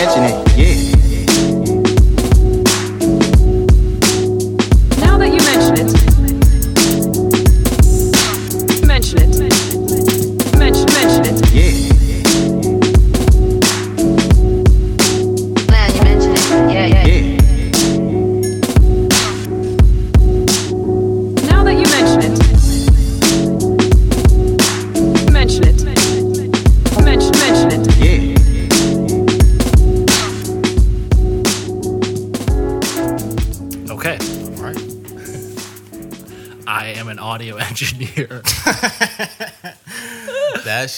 mention it, yeah.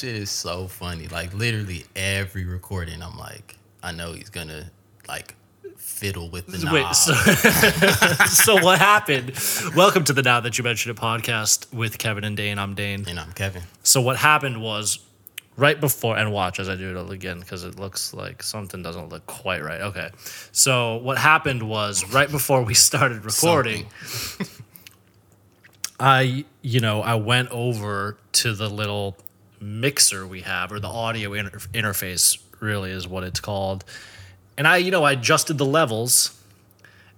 Shit is so funny. Like literally every recording, I'm like, I know he's gonna like fiddle with the knob. Wait, so, so what happened? Welcome to the Now That You Mentioned It podcast with Kevin and Dane. I'm Dane. and I'm Kevin. So what happened was right before and watch as I do it again because it looks like something doesn't look quite right. Okay. So what happened was right before we started recording, I you know, I went over to the little mixer we have or the audio inter- interface really is what it's called. And I you know, I adjusted the levels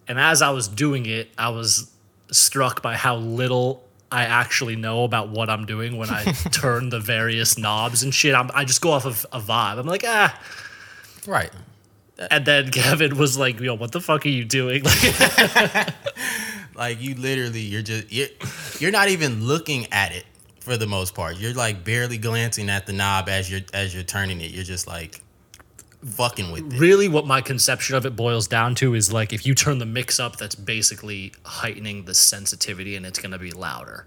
and as I was doing it, I was struck by how little I actually know about what I'm doing when I turn the various knobs and shit. I'm, I just go off of a vibe. I'm like, ah. Right. And then Kevin was like, yo, what the fuck are you doing? Like you literally, you're just you're you're not even looking at it for the most part. You're like barely glancing at the knob as you're as you're turning it. You're just like fucking with it. really, what my conception of it boils down to is like, if you turn the mix up, that's basically heightening the sensitivity and it's going to be louder.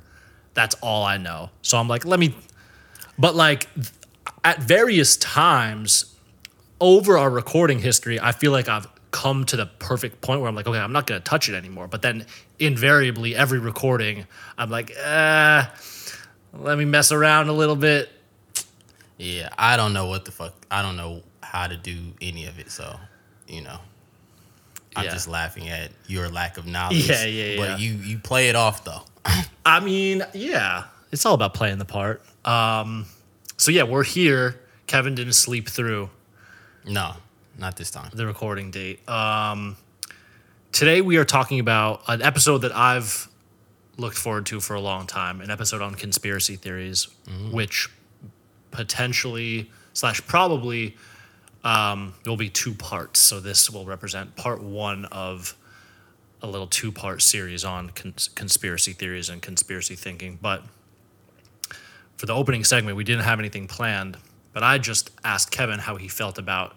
That's all I know. So I'm like, let me, but like at various times over our recording history, I feel like I've come to the perfect point where I'm like, okay, I'm not going to touch it anymore. But then invariably, every recording, I'm like, uh, let me mess around a little bit. Yeah, I don't know what the fuck. I don't know how to do any of it. So, you know, I'm Yeah. just laughing at your lack of knowledge. Yeah, yeah, yeah. But you you play it off though. I mean, yeah, it's all about playing the part. Um, so yeah, we're here. Kevin didn't sleep through No, not this time. the recording date. Um, today we are talking about an episode that I've looked forward to for a long time, an episode on conspiracy theories, which potentially slash probably um, will be two parts. So this will represent part one of a little two part series on cons- conspiracy theories and conspiracy thinking. But for the opening segment, we didn't have anything planned. But I just asked Kevin how he felt about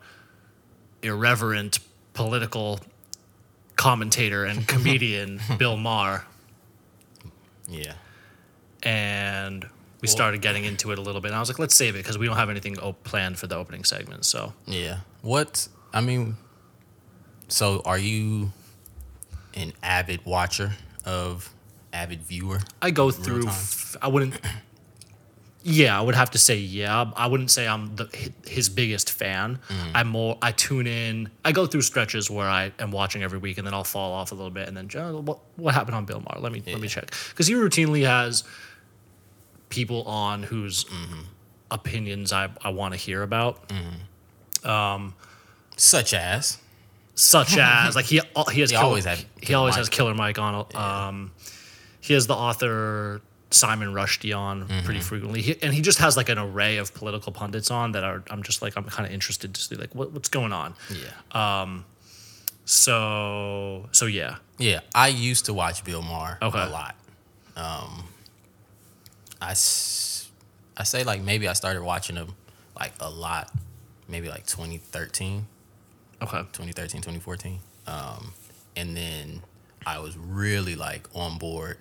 irreverent political commentator and comedian Bill Maher. Yeah. And we started getting into it a little bit. And I was like, let's save it because we don't have anything op- planned for the opening segment. So Yeah. What I mean so are you an avid watcher of avid viewer? I go through, f- I wouldn't, yeah, I would have to say, yeah. I wouldn't say I'm the, his biggest fan. Mm. I'm more, I tune in, I go through stretches where I am watching every week and then I'll fall off a little bit and then, "Oh, what, what happened on Bill Maher? Let me, let me check. Because he routinely has people on whose mm-hmm. opinions I, I want to hear about. Mm-hmm. Um, such as such as like he uh, he has He Killer- always had he always Mike. has Killer Mike on. Um, he has the author Salman Rushdie on Mm-hmm. pretty frequently, he, and he just has like an array of political pundits on that are I'm just like I'm kind of interested to see like what, what's going on. yeah. Um. So so yeah, Yeah, I used to watch Bill Maher Okay. a lot. Um, I, s- I say like maybe I started watching him like a lot, maybe like 2013, okay, 2013, 2014. Um, and then I was really like on board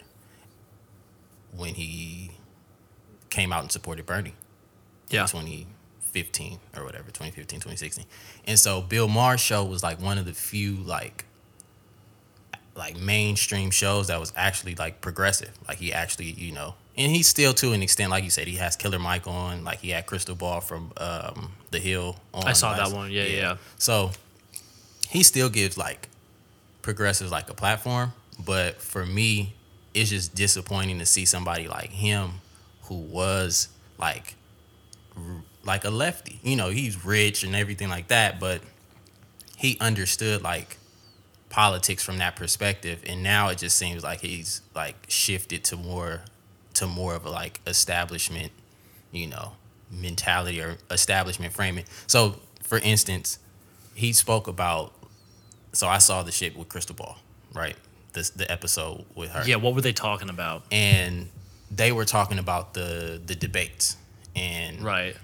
when he came out and supported Bernie. yeah, 2015 or whatever, 2015, 2016. And so Bill Maher's show was like one of the few like like mainstream shows that was actually like progressive. Like he actually, you know, and he's still to an extent, like you said, he has Killer Mike on, like he had Krystal Ball from um The Hill on. I saw that one. Yeah, yeah, yeah. So he still gives like progressives like a platform, but for me, it's just disappointing to see somebody like him who was like like a lefty. You know, he's rich and everything like that, but he understood like politics from that perspective, and now it just seems like he's like shifted to more to more of a like establishment, you know, mentality or establishment framing. So, for instance, he spoke about. So I saw the shit with Krystal Ball, right? This the episode with her Yeah, what were they talking about? and they were talking about the the debates and Right.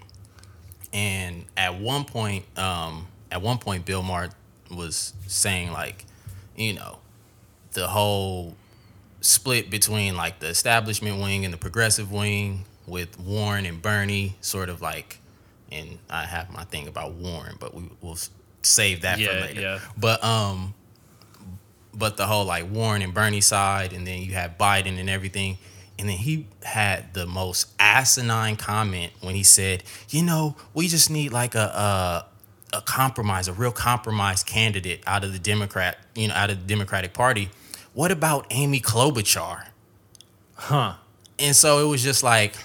and at one point um at one point bill maher was saying like you know the whole split between like the establishment wing and the progressive wing with warren and bernie sort of like and i have my thing about warren but we will save that for later yeah. but um but the whole like Warren and Bernie side, and then you have Biden and everything. And then he had the most asinine comment when he said, "You know, we just need like a a, a compromise, a real compromise candidate out of the Democrat, you know, out of the Democratic Party. What about Amy Klobuchar?" Huh. And so it was just like,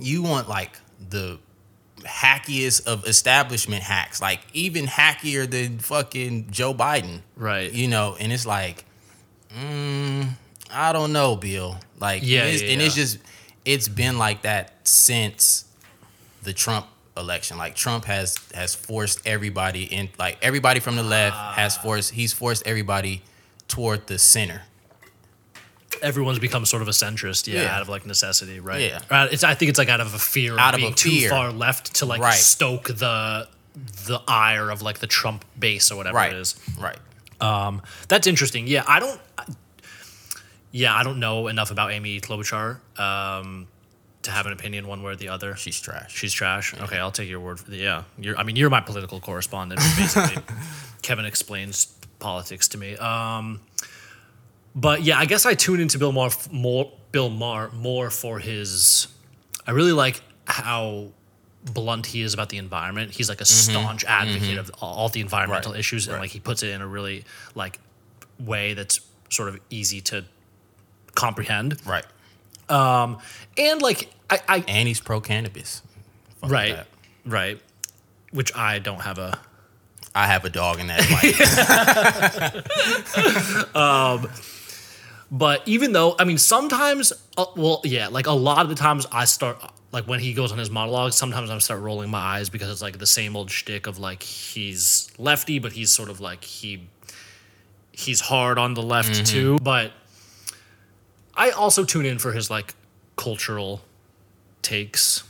you want like the hackiest of establishment hacks, like even hackier than fucking Joe Biden Right. you know, and it's like, mm, I don't know, Bill. Like, Yeah, and, it's, yeah, and it's just, it's been like that since the Trump election. Like, Trump has has forced everybody in, like everybody from the left Ah. has forced, he's forced everybody toward the center. Everyone's become sort of a centrist, yeah, Yeah. out of like necessity, right? Yeah. Uh, It's I think it's like out of a fear Out of being too fear. far left to like Right. stoke the the ire of like the Trump base or whatever Right, it is. right. Um, that's interesting. Yeah, I don't. Yeah, I don't know enough about Amy Klobuchar um, to have an opinion one way or the other. She's trash. She's trash. Okay, I'll take your word for the yeah. You're, I mean, you're my political correspondent. Basically, Kevin explains politics to me. Um, but yeah, I guess I tune into Bill Maher more. Bill Maher more for his. I really like how blunt he is about the environment. He's like a mm-hmm. staunch mm-hmm. advocate of all, the environmental Right, issues, and right. like he puts it in a really like way that's sort of easy to comprehend. right. Um, and like I, I And he's pro cannabis. Right, right, which I don't have a I have a dog in that fight. But even though, I mean, sometimes, uh, well, yeah, like a lot of the times I start, like when he goes on his monologue, sometimes I start rolling my eyes because it's like the same old shtick of like he's lefty, but he's sort of like he, he's hard on the left too. But I also tune in for his like cultural takes.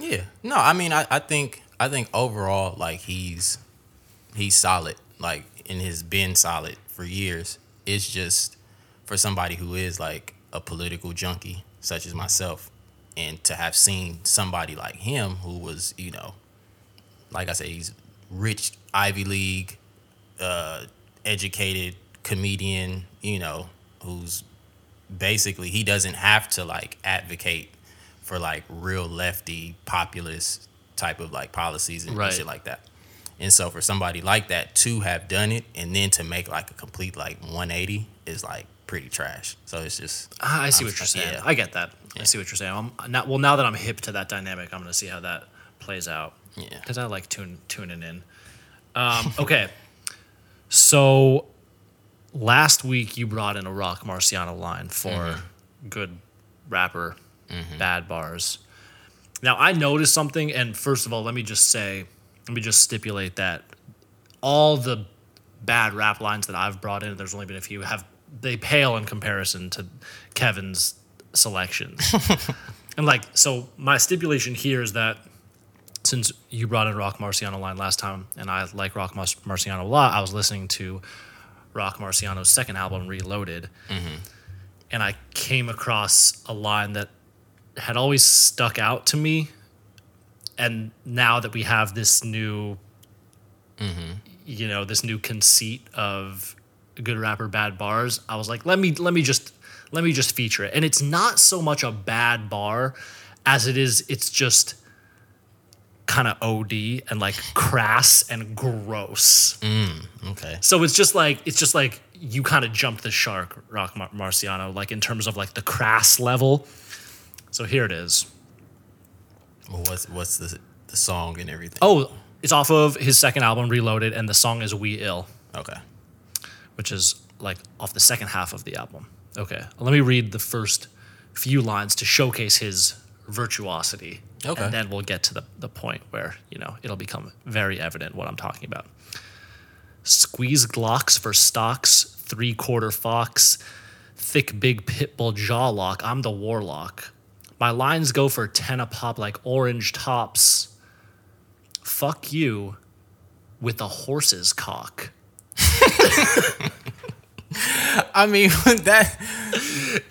Yeah. No, I mean I, I think I think overall like he's he's solid. Like and has been solid for years. It's just for somebody who is like a political junkie, such as myself, and to have seen somebody like him who was, you know, like I said, he's rich Ivy League, uh, educated comedian, you know, who's basically he doesn't have to like advocate for like real lefty populist type of like policies and Right. shit like that. And so for somebody like that to have done it and then to make like a complete like 180 is like pretty trash. So it's just Ah, I see I'm what you're saying. yeah. I get that. I see what you're saying. I'm not, well, now that I'm hip to that dynamic, I'm going to see how that plays out. Yeah. Because I like tune, tuning in. Um, okay. so last week you brought in a Rock Marciano line for Mm-hmm. good rapper, bad bars. Now, I noticed something, and first of all, let me just say, let me just stipulate that all the bad rap lines that I've brought in, there's only been a few, have they pale in comparison to Kevin's selections. and like, so my stipulation here is that since you brought in Rock Marciano line last time, and I like Rock Mar- Marciano a lot, I was listening to Rock Marciano's second album, Reloaded, mm-hmm. and I came across a line that had always stuck out to me. And now that we have this new, mm-hmm. you know, this new conceit of good rapper, bad bars, I was like, let me let me just let me just feature it. And it's not so much a bad bar as it is. It's just kind of OD and like crass and gross. Mm, okay. So it's just like it's just like you kind of jumped the shark, Rock Mar- Marciano, like in terms of like the crass level. So here it is. Well, what's what's the the song and everything? Oh, It's off of his second album, Reloaded, and the song is "We Ill," Okay. which is like off the second half of the album. Okay, let me read the first few lines to showcase his virtuosity. Okay. And then we'll get to the, the point where, you know, it'll become very evident what I'm talking about. Squeeze Glocks for stocks, three quarter fox, thick big pitbull jaw lock. I'm the warlock. My lines go for 10 a pop like orange tops. Fuck you with a horse's cock. I mean that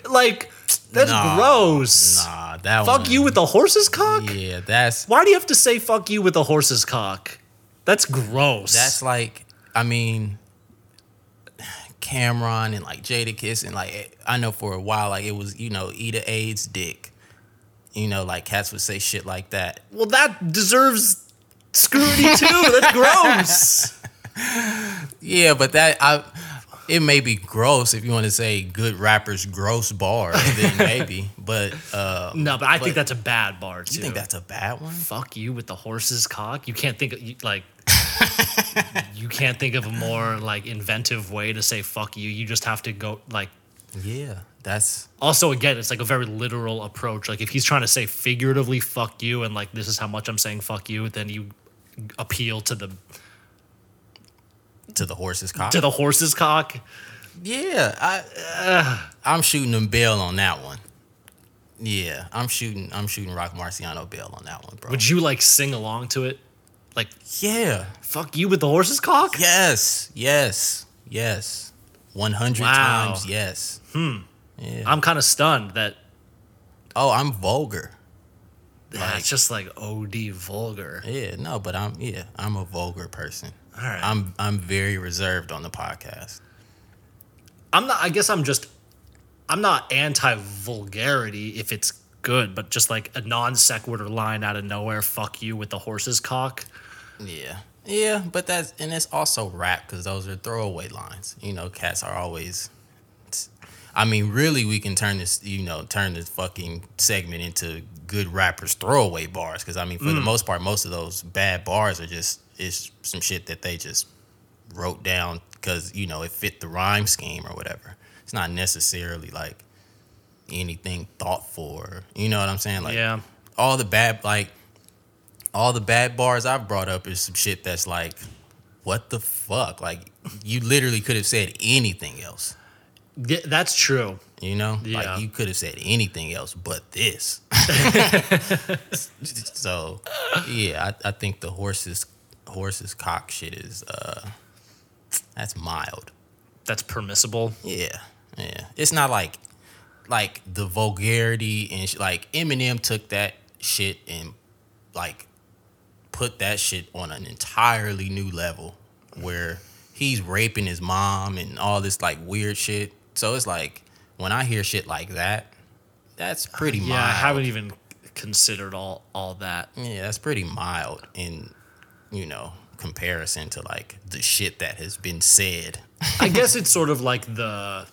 Like, that's Nah, gross. nah that Fuck one, you with a horse's cock? Yeah, that's Why do you have to say fuck you with a horse's cock? That's gross. that's like I mean Cam'ron and like Jadakiss and like I know for a while like it was you know Eda AIDS dick. You know like cats would say shit like that. well, that deserves scrutiny too. That's gross. Yeah, but that I it may be gross if you want to say good rappers gross bars, then maybe. But uh No, but I But- think that's a bad bar too. you think that's a bad one? fuck you with the horse's cock? You can't think of like. you can't think of a more like inventive way to say fuck you. You just have to go like. Yeah, that's Also, again, it's like a very literal approach. Like if he's trying to say figuratively "fuck you" and like this is how much I'm saying "fuck you," then you appeal to the to the horse's cock. to the horse's cock. Yeah, I I'm shooting them bail on that one. Yeah, I'm shooting I'm shooting Rock Marciano bail on that one, bro. Would you like sing along to it? Like yeah. fuck you with the horse's cock? Yes. Yes. Yes. 100 Wow. times yes. Hmm. Yeah. I'm kind of stunned that oh, I'm vulgar. yeah, it's just like OD vulgar. Yeah, no, but I'm yeah, I'm a vulgar person. All right. I'm I'm very reserved on the podcast. I'm not. I guess I'm just. I'm not anti vulgarity if it's good, but just like a non sequitur line out of nowhere. Fuck you with the horse's cock. Yeah. Yeah, but that's and it's also rap because those are throwaway lines. You know, cats are always. I mean, really, we can turn this, you know, turn this fucking segment into good rappers throwaway bars because I mean, for the mm. most part, most of those bad bars are just it's some shit that they just wrote down because you know it fit the rhyme scheme or whatever. It's not necessarily like anything thoughtful or you know what I'm saying. Like, yeah. all the bad like all the bad bars I've brought up is some shit that's like, what the fuck? Like you literally could have said anything else. Yeah, that's true. You know? Yeah. Like you could have said anything else but this. so yeah, I, I think the horse's horse's cock shit is uh that's mild. That's permissible. Yeah, yeah. It's not like like the vulgarity and sh- like Eminem took that shit and like put that shit on an entirely new level where he's raping his mom and all this like weird shit. So it's like when I hear shit like that, that's uh, pretty mild. Yeah, I haven't even considered all all that. Yeah, that's pretty mild in you know comparison to like the shit that has been said. I guess it's sort of like the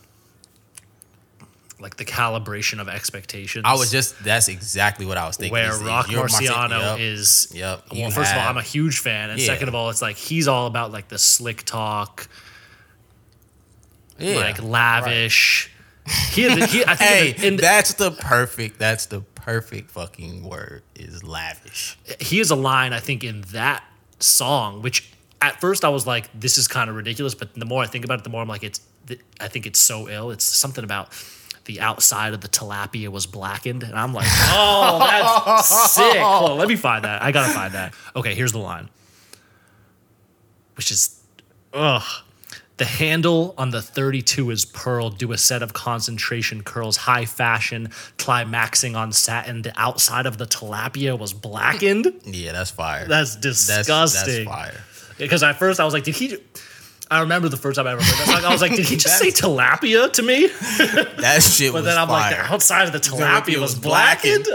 like the calibration of expectations. I was just that's exactly what I was thinking. where Rock you're Marci- Marciano Yep. is. Yep. Well, first of all, I'm a huge fan, and Yeah. second of all, it's like he's all about like the slick talk, yeah. like lavish. He, he, I think Hey, in the, in the- that's the perfect. That's the perfect fucking word. Is lavish. he has a line I think in that song, which at first I was like, this is kind of ridiculous, but the more I think about it, the more I'm like, it's. I think it's so ill. It's something about the outside of the tilapia was blackened, and I'm like, oh, that's sick. Hold on, let me find that. I gotta find that. Okay, here's the line, which is, ugh. The handle on the 32 is pearl. Do a set of concentration curls, high fashion, climaxing on satin. The outside of the tilapia was blackened. Yeah, that's fire. That's that's, disgusting. that's fire. Because at first I was like, did he? I remember the first time I ever heard that song. I was like, did he just say tilapia to me? That shit But then I'm like, the outside of the tilapia Tilapia was was blackened.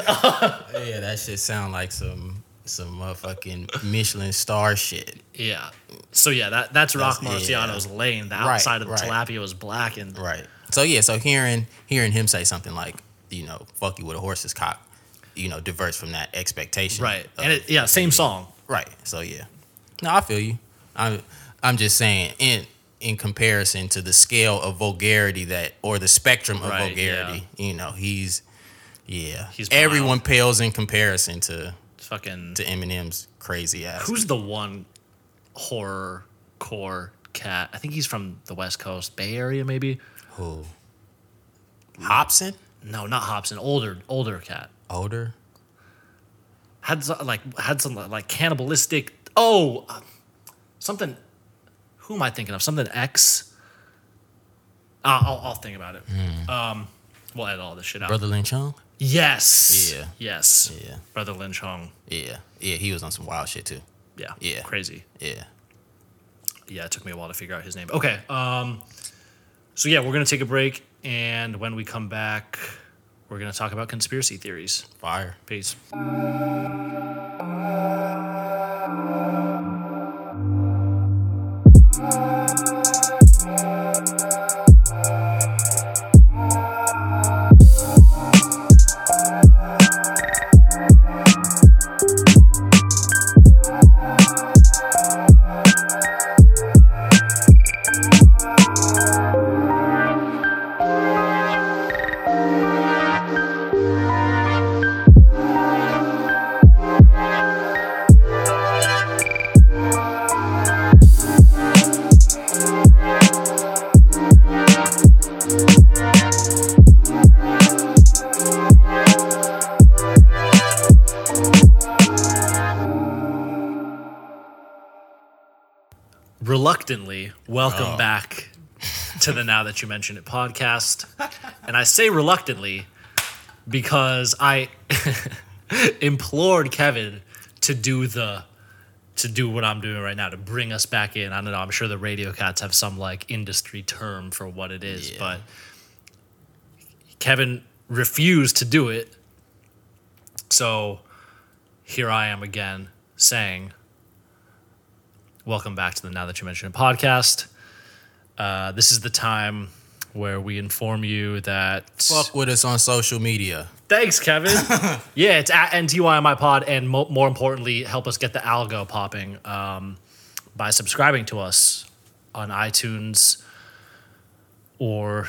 yeah, that shit sound like some some motherfucking Michelin star shit. yeah. So yeah, that that's Rock That's- yeah. Marciano's lane. The Right, outside of the right. tilapia was blackened. Right. So yeah, so hearing hearing him say something like, you know, fuck you with a horse's cock, you know, diverts from that expectation. Right. of- And it, yeah, same song. Right. So yeah. No, I feel you. I'm I'm just saying in in comparison to the scale of vulgarity that or the spectrum of Right, vulgarity, you know, he's yeah. He's everyone wild. pales in comparison to Fucking to Eminem's crazy ass. who's the one horror core cat? I think he's from the West Coast, Bay Area, maybe. who? Hopsin? No, not Hopsin. Older, older cat. Older? Had some, like had some like cannibalistic. Oh, uh, something. Who am I thinking of? Something X. Uh, I'll, I'll think about it. Um, we'll edit all this shit out. Brother Lynch Hung? Yes. Yeah. Yes. Yeah. Brother Lynch Hung. Yeah. Yeah, he was on some wild shit too. Yeah. Yeah. Crazy. Yeah. Yeah, it took me a while to figure out his name. Okay. Um, so yeah, we're gonna take a break, and when we come back, we're gonna talk about conspiracy theories. Fire. Peace. Bye. Reluctantly welcome oh. back to the now that you mention it podcast. And i say reluctantly because i implored kevin to do the to do what i'm doing right now to bring us back in. I don't know i'm sure the radio cats have some like industry term for what it is Yeah. but kevin refused to do it. So here i am again saying Welcome back to the Now That You Mention It podcast. Uh, this is the time where we inform you that. Fuck with us on social media. Thanks, Kevin. yeah, it's at NTYMI Pod, and mo- more importantly, help us get the algo popping um, by subscribing to us on iTunes or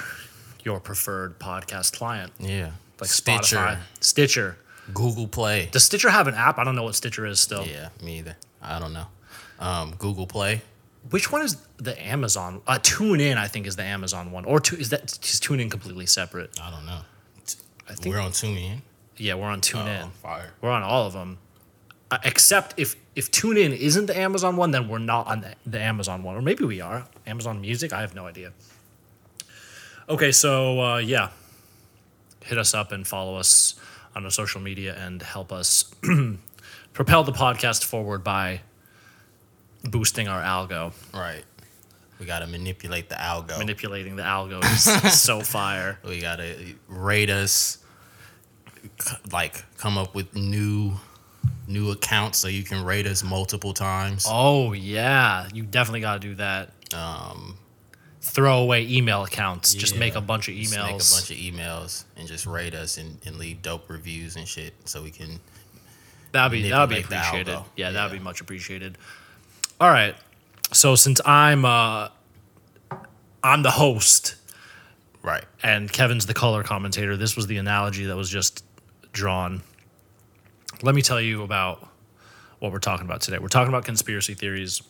your preferred podcast client, Yeah. like Stitcher. Spotify, Stitcher. Google Play. Does Stitcher have an app? I don't know what Stitcher is still. Yeah, me either. I don't know. Um, Google Play. Which one is the Amazon? Uh, Tune In, I think, is the Amazon one, or tu- is that is Tune In completely separate? I don't know. I think We're on TuneIn. yeah, we're on Tune In. Oh, fire. We're on all of them, uh, except if if Tune In isn't the Amazon one, then we're not on the, the Amazon one, or maybe we are. Amazon Music, I have no idea. Okay, so uh, yeah, hit us up and follow us on our social media and help us propel the podcast forward by boosting our algo. Right. We got to manipulate the algo. manipulating the algo is so fire. we got to rate us, like come up with new new accounts so you can rate us multiple times. Oh yeah, you definitely got to do that. Um, Throw away email accounts. Just make a bunch of emails. make a bunch of emails and just rate us and, and leave dope reviews and shit so we can. that'd be that'd be appreciated. algo. Yeah, that'd be much appreciated. All right. So since I'm uh I'm the host Right. and Kevin's the color commentator, this was the analogy that was just drawn. Let me tell you about what we're talking about today. We're talking about conspiracy theories.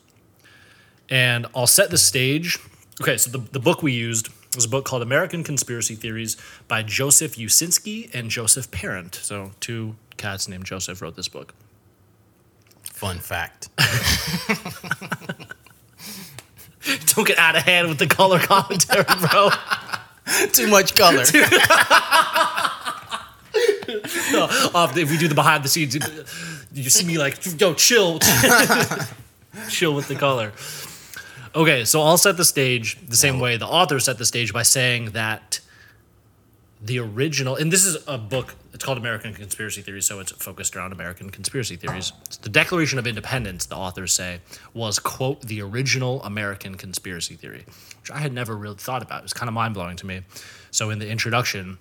And I'll set the stage. Okay, so the, the book we used was a book called American Conspiracy Theories by Joseph Uscinski and Joseph Parent. So, two cats named Joseph wrote this book. Fun fact. Don't get out of hand with the color commentary, bro. Too much color. Uh, if we do the behind the scenes, you see me like, yo, chill, chill with the color. Okay, so I'll set the stage the same way the author set the stage by saying that the original, and this is a book. It's called American Conspiracy Theories, so it's focused around American conspiracy theories. The Declaration of Independence, the authors say, was quote the original American conspiracy theory, which I had never really thought about. It was kind of mind blowing to me. So in the introduction,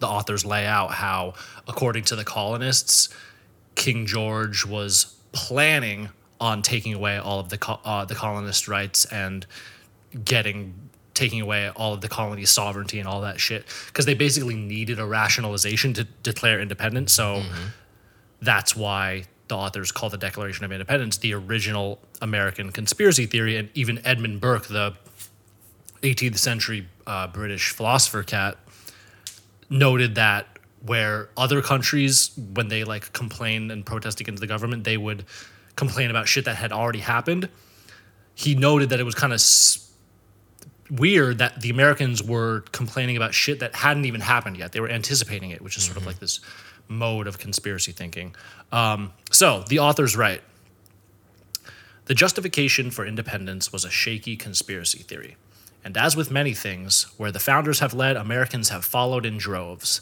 the authors lay out how, according to the colonists, King George was planning on taking away all of the co- uh, the colonist rights and getting taking away all of the colony's sovereignty and all that shit because they basically needed a rationalization to declare independence. So that's why the authors call the Declaration of Independence the original American conspiracy theory, and even Edmund Burke, the 18th century uh, British philosopher cat, noted that where other countries, when they like complain and protest against the government, they would complain about shit that had already happened. He noted that it was kind of weird that the Americans were complaining about shit that hadn't even happened yet. They were anticipating it, which is sort of like this mode of conspiracy thinking. Um, so the author's right. The justification for independence was a shaky conspiracy theory. And as with many things, where the founders have led, Americans have followed in droves.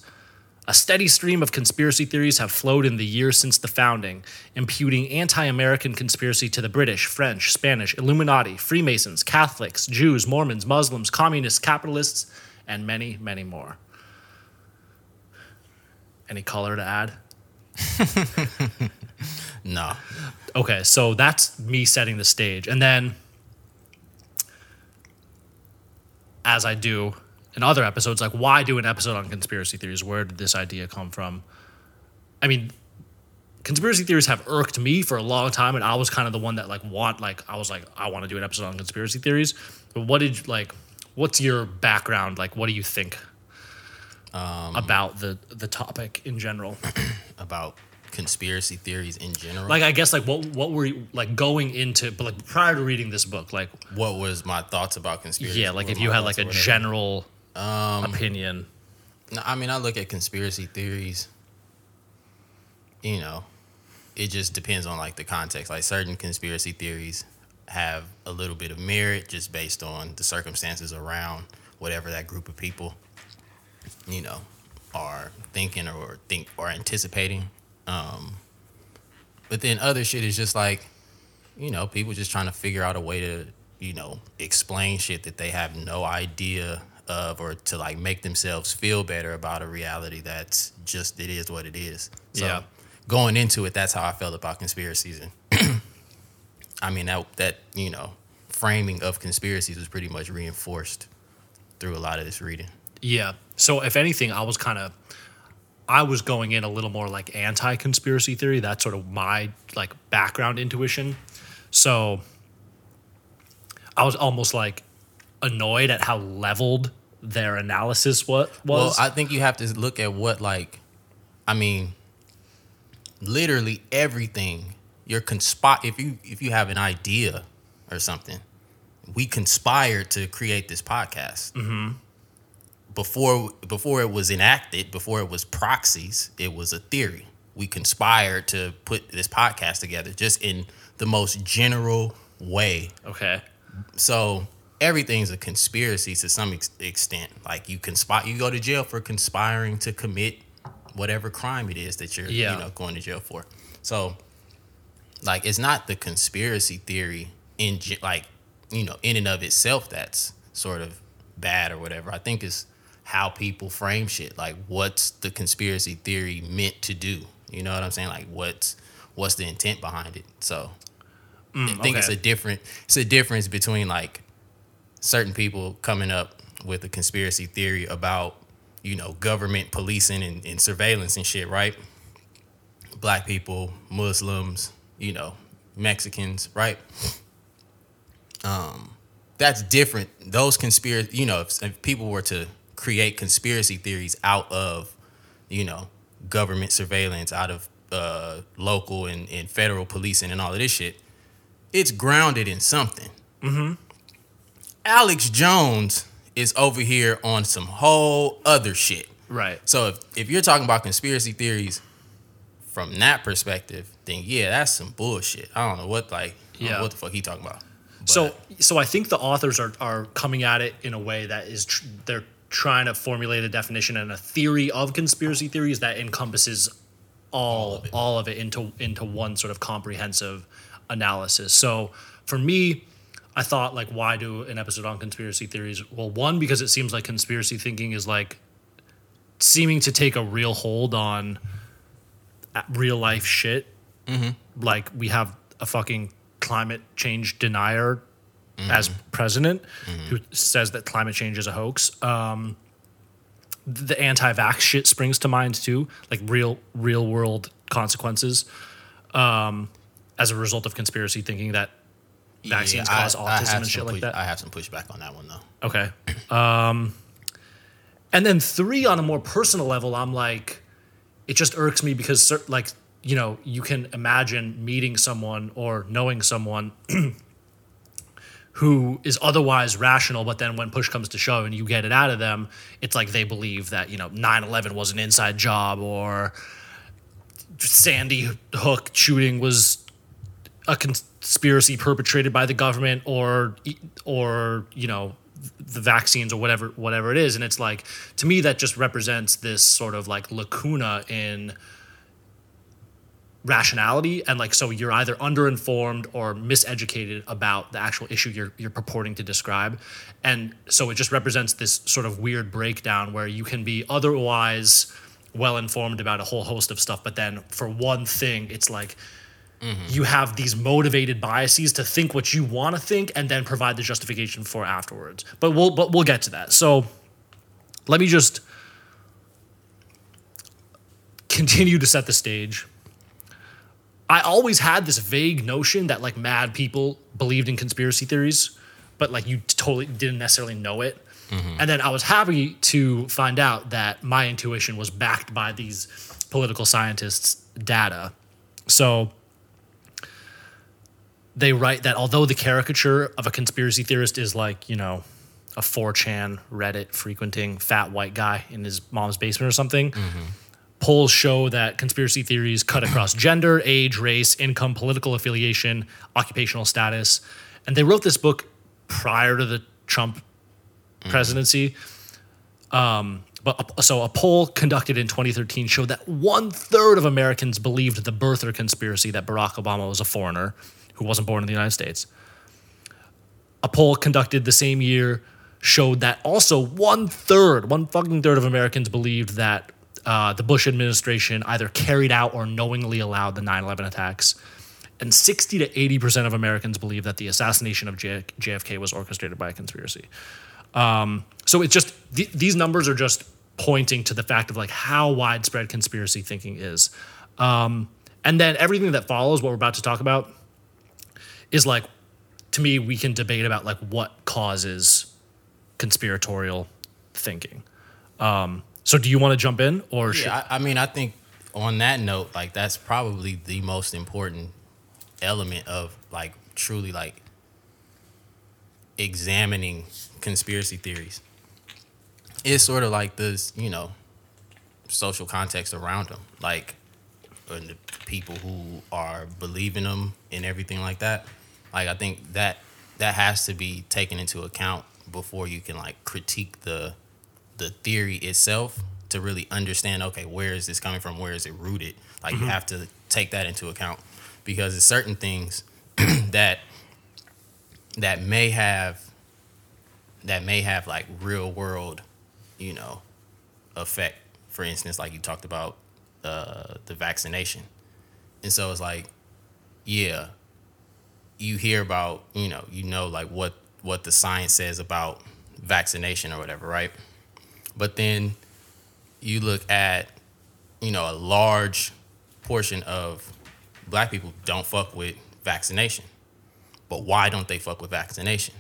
A steady stream of conspiracy theories have flowed in the years since the founding, imputing anti American conspiracy to the British, French, Spanish, Illuminati, Freemasons, Catholics, Jews, Mormons, Muslims, communists, capitalists, and many, many more. Any color to add? No. Okay, so that's me setting the stage. And then, as I do in other episodes, like, why do an episode on conspiracy theories? Where did this idea come from? I mean, conspiracy theories have irked me for a long time, and I was kind of the one that, like, want, like, I was like, I want to do an episode on conspiracy theories. But what did, like, what's your background? Like, what do you think um, about the the topic in general? About conspiracy theories in general. like, I guess, like, what what were you, like, going into, but, like, prior to reading this book, like, what was my thoughts about conspiracy? Yeah, like if you had like a whatever? general Um, opinion. I mean, I look at conspiracy theories. You know, it just depends on like the context. Like certain conspiracy theories have a little bit of merit just based on the circumstances around whatever that group of people, you know, are thinking or think or anticipating. Um, but then other shit is just like, you know, people just trying to figure out a way to, you know, explain shit that they have no idea of or to like make themselves feel better about a reality that's just it is what it is. So Yeah. going into it, that's how I felt about conspiracies and I mean that that, you know, framing of conspiracies was pretty much reinforced through a lot of this reading. Yeah. So if anything, I was kind of I was going in a little more like anti-conspiracy theory. That's sort of my like background intuition. So I was almost like annoyed at how leveled their analysis what was. Well, I think you have to look at what like I mean literally everything you're conspire if you if you have an idea or something we conspired to create this podcast mm-hmm. before before it was enacted before it was proxies it was a theory we conspired to put this podcast together just in the most general way okay. so everything's a conspiracy to some ex- extent. Like you conspire, you go to jail for conspiring to commit whatever crime it is that you're, Yeah. you know, going to jail for. So, like, it's not the conspiracy theory in like, you know, in and of itself that's sort of bad or whatever. I think it's how people frame shit. Like, what's the conspiracy theory meant to do? You know what I'm saying? Like, what's what's the intent behind it? So, mm, I think it's a different it's a difference between like certain people coming up with a conspiracy theory about you know government policing and, and surveillance and shit right? Black people muslims you know mexicans right? Um that's different. Those conspiracy you know if, if people were to create conspiracy theories out of you know government surveillance out of uh local and, and federal policing and all of this shit it's grounded in something Alex Jones is over here on some whole other shit. Right. So if, if you're talking about conspiracy theories from that perspective, then yeah, that's some bullshit. I don't know what like Yeah. what the fuck he talking about. So, so I think the authors are, are coming at it in a way that is tr- they're trying to formulate a definition and a theory of conspiracy theories that encompasses all all of it, into into one sort of comprehensive analysis. So for me, I thought like, why do an episode on conspiracy theories? Well, one because it seems like conspiracy thinking is like seeming to take a real hold on real life shit. Like we have a fucking climate change denier as president, who says that climate change is a hoax. Um, the anti-vax shit springs to mind too, like real real world consequences um, as a result of conspiracy thinking that vaccines Yeah, I- cause I autism and shit like that. I have some pushback on that one though. Okay. Um, and then three on a more personal level, I'm like, it just irks me because, cer- like, you know, you can imagine meeting someone or knowing someone who is otherwise rational, but then when push comes to shove and you get it out of them, it's like they believe that, you know, 9 11 was an inside job or Sandy Hook shooting was a conspiracy perpetrated by the government or or you know the vaccines or whatever whatever it is. And it's like to me that just represents this sort of like lacuna in rationality and like so you're either underinformed or miseducated about the actual issue you're you're purporting to describe. And so it just represents this sort of weird breakdown where you can be otherwise well informed about a whole host of stuff but then for one thing it's like Mm-hmm. you have these motivated biases to think what you want to think and then provide the justification for afterwards. But we'll but we'll get to that. So let me just continue to set the stage. I always had this vague notion that like mad people believed in conspiracy theories, but like you totally didn't necessarily know it. Mm-hmm. And then I was happy to find out that my intuition was backed by these political scientists' data. So they write that although the caricature of a conspiracy theorist is like, you know, a 4chan Reddit frequenting fat white guy in his mom's basement or something, polls show that conspiracy theories cut across gender, age, race, income, political affiliation, occupational status. And they wrote this book prior to the Trump presidency. Um, but so a poll conducted in 2013 showed that one third of Americans believed the birther conspiracy that Barack Obama was a foreigner who wasn't born in the United States. A poll conducted the same year showed that also one third, one fucking third of Americans believed that uh, the Bush administration either carried out or knowingly allowed the 9 11 attacks. And 60 to 80% of Americans believe that the assassination of J- JFK was orchestrated by a conspiracy. Um, so it's just, th- these numbers are just pointing to the fact of like how widespread conspiracy thinking is. Um, and then everything that follows, what we're about to talk about, is like to me we can debate about like what causes conspiratorial thinking um so do you want to jump in or should, I, I mean, I think on that note, like that's probably the most important element of like truly like examining conspiracy theories. It's sort of like this, you know, social context around them, like and the people who are believing them and everything like that. Like I think that that has to be taken into account before you can like critique the the theory itself to really understand okay where is this coming from? Where is it rooted? Like you have to take that into account because there's certain things that that may have that may have like real world you know effect. For instance like you talked about uh, the vaccination. And so it's like yeah you hear about you know you know like what what the science says about vaccination or whatever right? But then you look at you know a large portion of black people don't fuck with vaccination. But why don't they fuck with vaccination?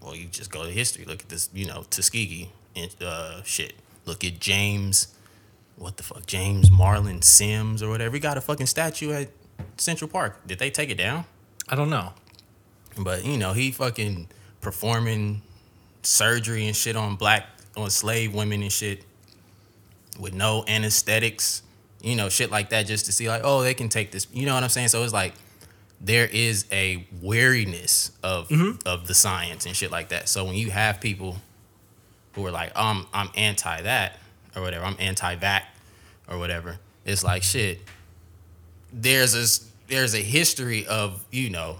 Well you just go to history. Look at this you know tuskegee uh, shit. Look at james what the fuck james marion sims or whatever. He got a fucking statue at central park. Did they take it down? I don't know but you know, he fucking performing surgery and shit on black on slave women and shit with no anesthetics, you know, shit like that just to see like, oh, they can take this. You know what I'm saying? So it's like there is a wariness of of the science and shit like that. So when you have people who are like, um, I'm anti that or whatever, I'm anti vac or whatever, it's like shit. There's a there's a history of, you know,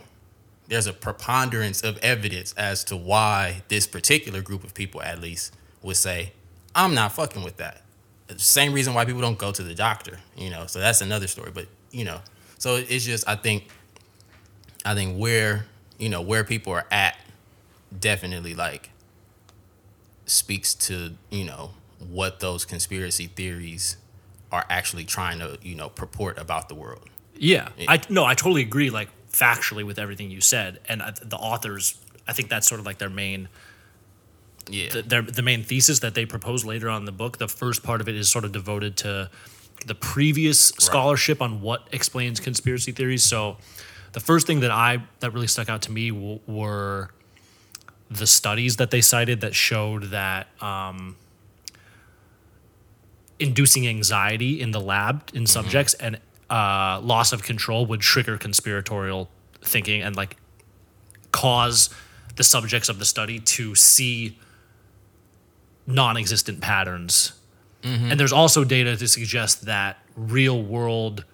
there's a preponderance of evidence as to why this particular group of people, at least, would say, I'm not fucking with that. Same reason why people don't go to the doctor, you know. So that's another story. But, you know, so it's just, I think I think where you know where people are at definitely like speaks to you know what those conspiracy theories are actually trying to you know purport about the world. Yeah, I no, I totally agree. Like factually with everything you said, and the authors, I think that's sort of like their main, Yeah, the, their the main thesis that they propose later on in the book. The first part of it is sort of devoted to the previous scholarship on what explains conspiracy theories. So, the first thing that I that really stuck out to me w- were the studies that they cited that showed that um, inducing anxiety in the lab in subjects and uh, loss of control would trigger conspiratorial thinking and like cause the subjects of the study to see non-existent patterns. And there's also data to suggest that real world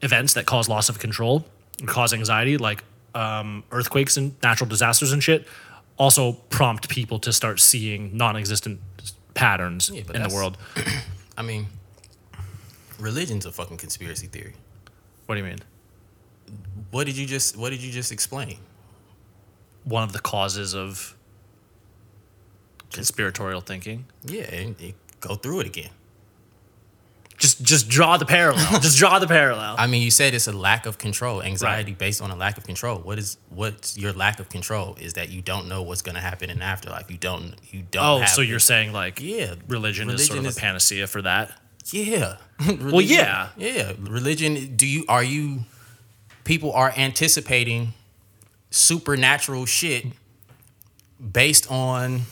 events that cause loss of control and cause anxiety like um, earthquakes and natural disasters and shit also prompt people to start seeing non-existent patterns Yeah, in the world. I mean, religion's a fucking conspiracy theory. what do you mean What did you just What did you just explain? one of the causes of conspiratorial thinking. Yeah, and, and go through it again. Just just draw the parallel. just draw the parallel. I mean, you said it's a lack of control, anxiety based on a lack of control. What is what's your lack of control? Is that you don't know what's going to happen in the afterlife. You don't you don't. oh, so you're saying like yeah, religion, is sort of is- a panacea for that? Yeah. Well, yeah. Yeah. Religion. Do you are you? People are anticipating supernatural shit based on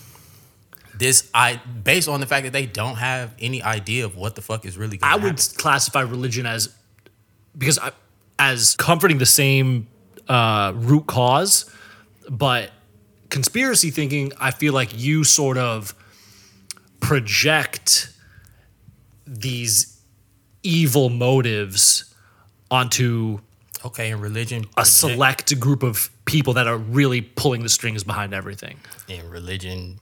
this. I based on the fact that they don't have any idea of what the fuck is really. Gonna I would happen. classify religion as because I, as comforting the same uh, root cause, but conspiracy thinking, I feel like you sort of project these evil motives onto Okay, and religion. a select group of people that are really pulling the strings behind everything. and religion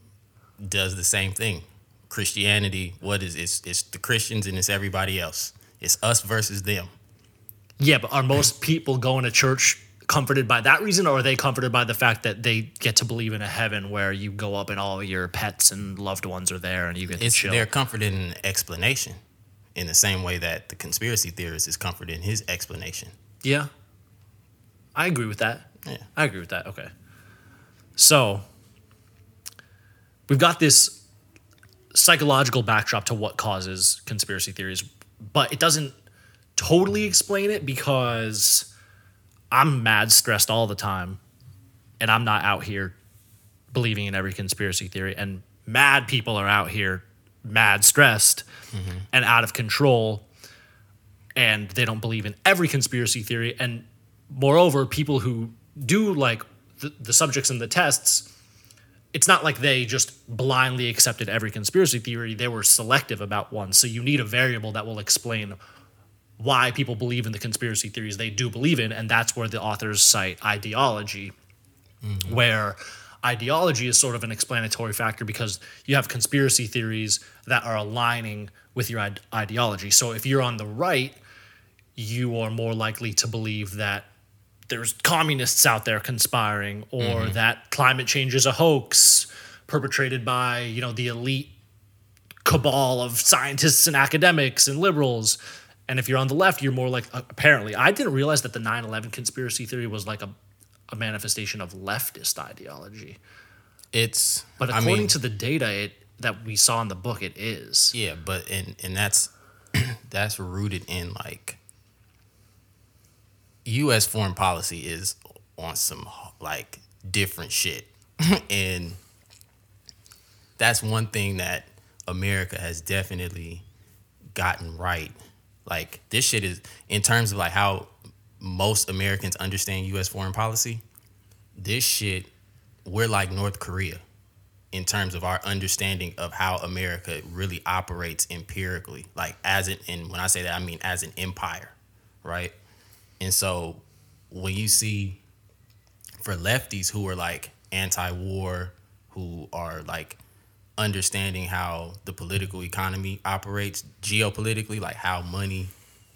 does the same thing. Christianity, what is it's it's the Christians and it's everybody else. It's us versus them. Yeah, but are most people going to church comforted by that reason, or are they comforted by the fact that they get to believe in a heaven where you go up and all your pets and loved ones are there and you get It's to chill? they're comforted in explanation, in the same way that the conspiracy theorist is comforted in his explanation. Yeah, I agree with that. Yeah. I agree with that. Okay, so we've got this psychological backdrop to what causes conspiracy theories, but it doesn't totally explain it because I'm mad stressed all the time and I'm not out here believing in every conspiracy theory and mad people are out here mad stressed mm-hmm. and out of control and they don't believe in every conspiracy theory and moreover people who do like the, the subjects in the tests it's not like they just blindly accepted every conspiracy theory. They were selective about one. So you need a variable that will explain why people believe in the conspiracy theories they do believe in and that's where the authors cite ideology mm-hmm. where ideology is sort of an explanatory factor because you have conspiracy theories that are aligning with your ide- ideology. So if you're on the right you are more likely to believe that there's communists out there conspiring or mm-hmm. that climate change is a hoax perpetrated by you know the elite cabal of scientists and academics and liberals and if you're on the left you're more like uh, apparently i didn't realize that the 9-11 conspiracy theory was like a, a manifestation of leftist ideology It's but I according mean, to the data it that we saw in the book it is yeah, but and and that's that's rooted in like U.S. foreign policy is on some like different shit, and that's one thing that America has definitely gotten right. Like this shit is in terms of like how most Americans understand U.S. foreign policy. This shit, we're like North Korea in terms of our understanding of how America really operates empirically, like as it. And when I say that, I mean as an empire, right? And so when you see for lefties who are like anti-war, who are like understanding how the political economy operates geopolitically, like how money,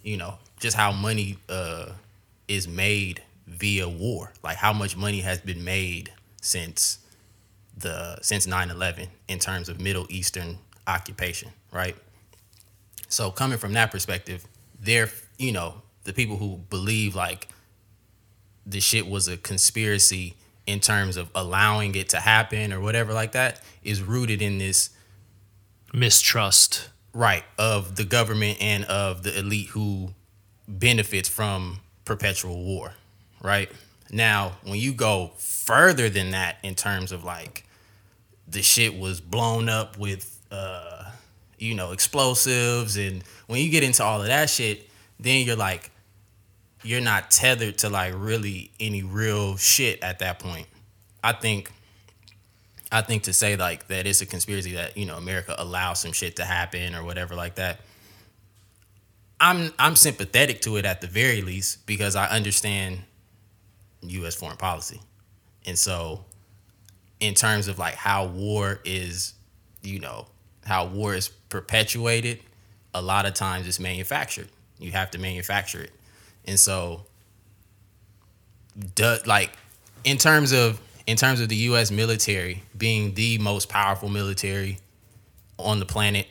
you know, just how money uh, is made via war. Like how much money has been made since the since 9/11 in terms of Middle Eastern occupation, right? So coming from that perspective, they're you know the people who believe like the shit was a conspiracy in terms of allowing it to happen or whatever like that is rooted in this Mistrust. right of the government and of the elite who benefits from perpetual war right now when you go further than that in terms of like the shit was blown up with uh you know explosives and when you get into all of that shit then you're like you're not tethered to like really any real shit at that point i think I think to say like that it's a conspiracy that you know America allows some shit to happen or whatever like that. I'm I'm sympathetic to it at the very least because I understand U.S. foreign policy, and so in terms of like how war is, you know, how war is perpetuated, a lot of times it's manufactured. You have to manufacture it, and so, like in terms of in terms of the U.S. military being the most powerful military on the planet,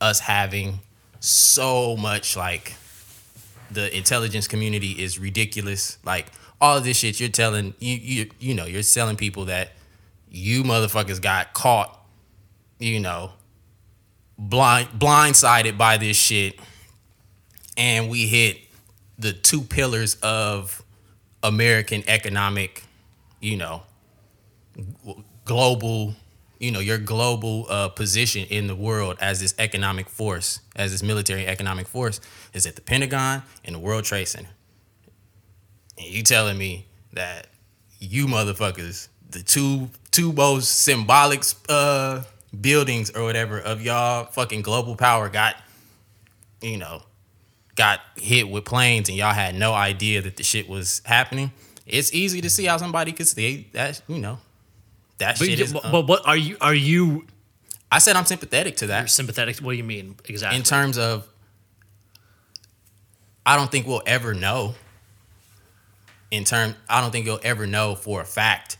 us having so much like the intelligence community is ridiculous. Like all of this shit you're telling you you you know you're telling people that you motherfuckers got caught, you know, blind blindsided by this shit, and we hit the two pillars of American economic, you know, global, you know, your global uh, position in the world as this economic force, as this military economic force, is at the Pentagon and the World Trade Center. And you telling me that you motherfuckers, the two two most symbolic uh, buildings or whatever of y'all fucking global power got, you know, got hit with planes and y'all had no idea that the shit was happening. It's easy to see how somebody could see that, you know, that But, shit you- is. but, uh, but what are you are you I said I'm sympathetic to that sympathetic? What do you mean exactly? in terms of. I don't think we'll ever know. In term, I don't think you'll ever know for a fact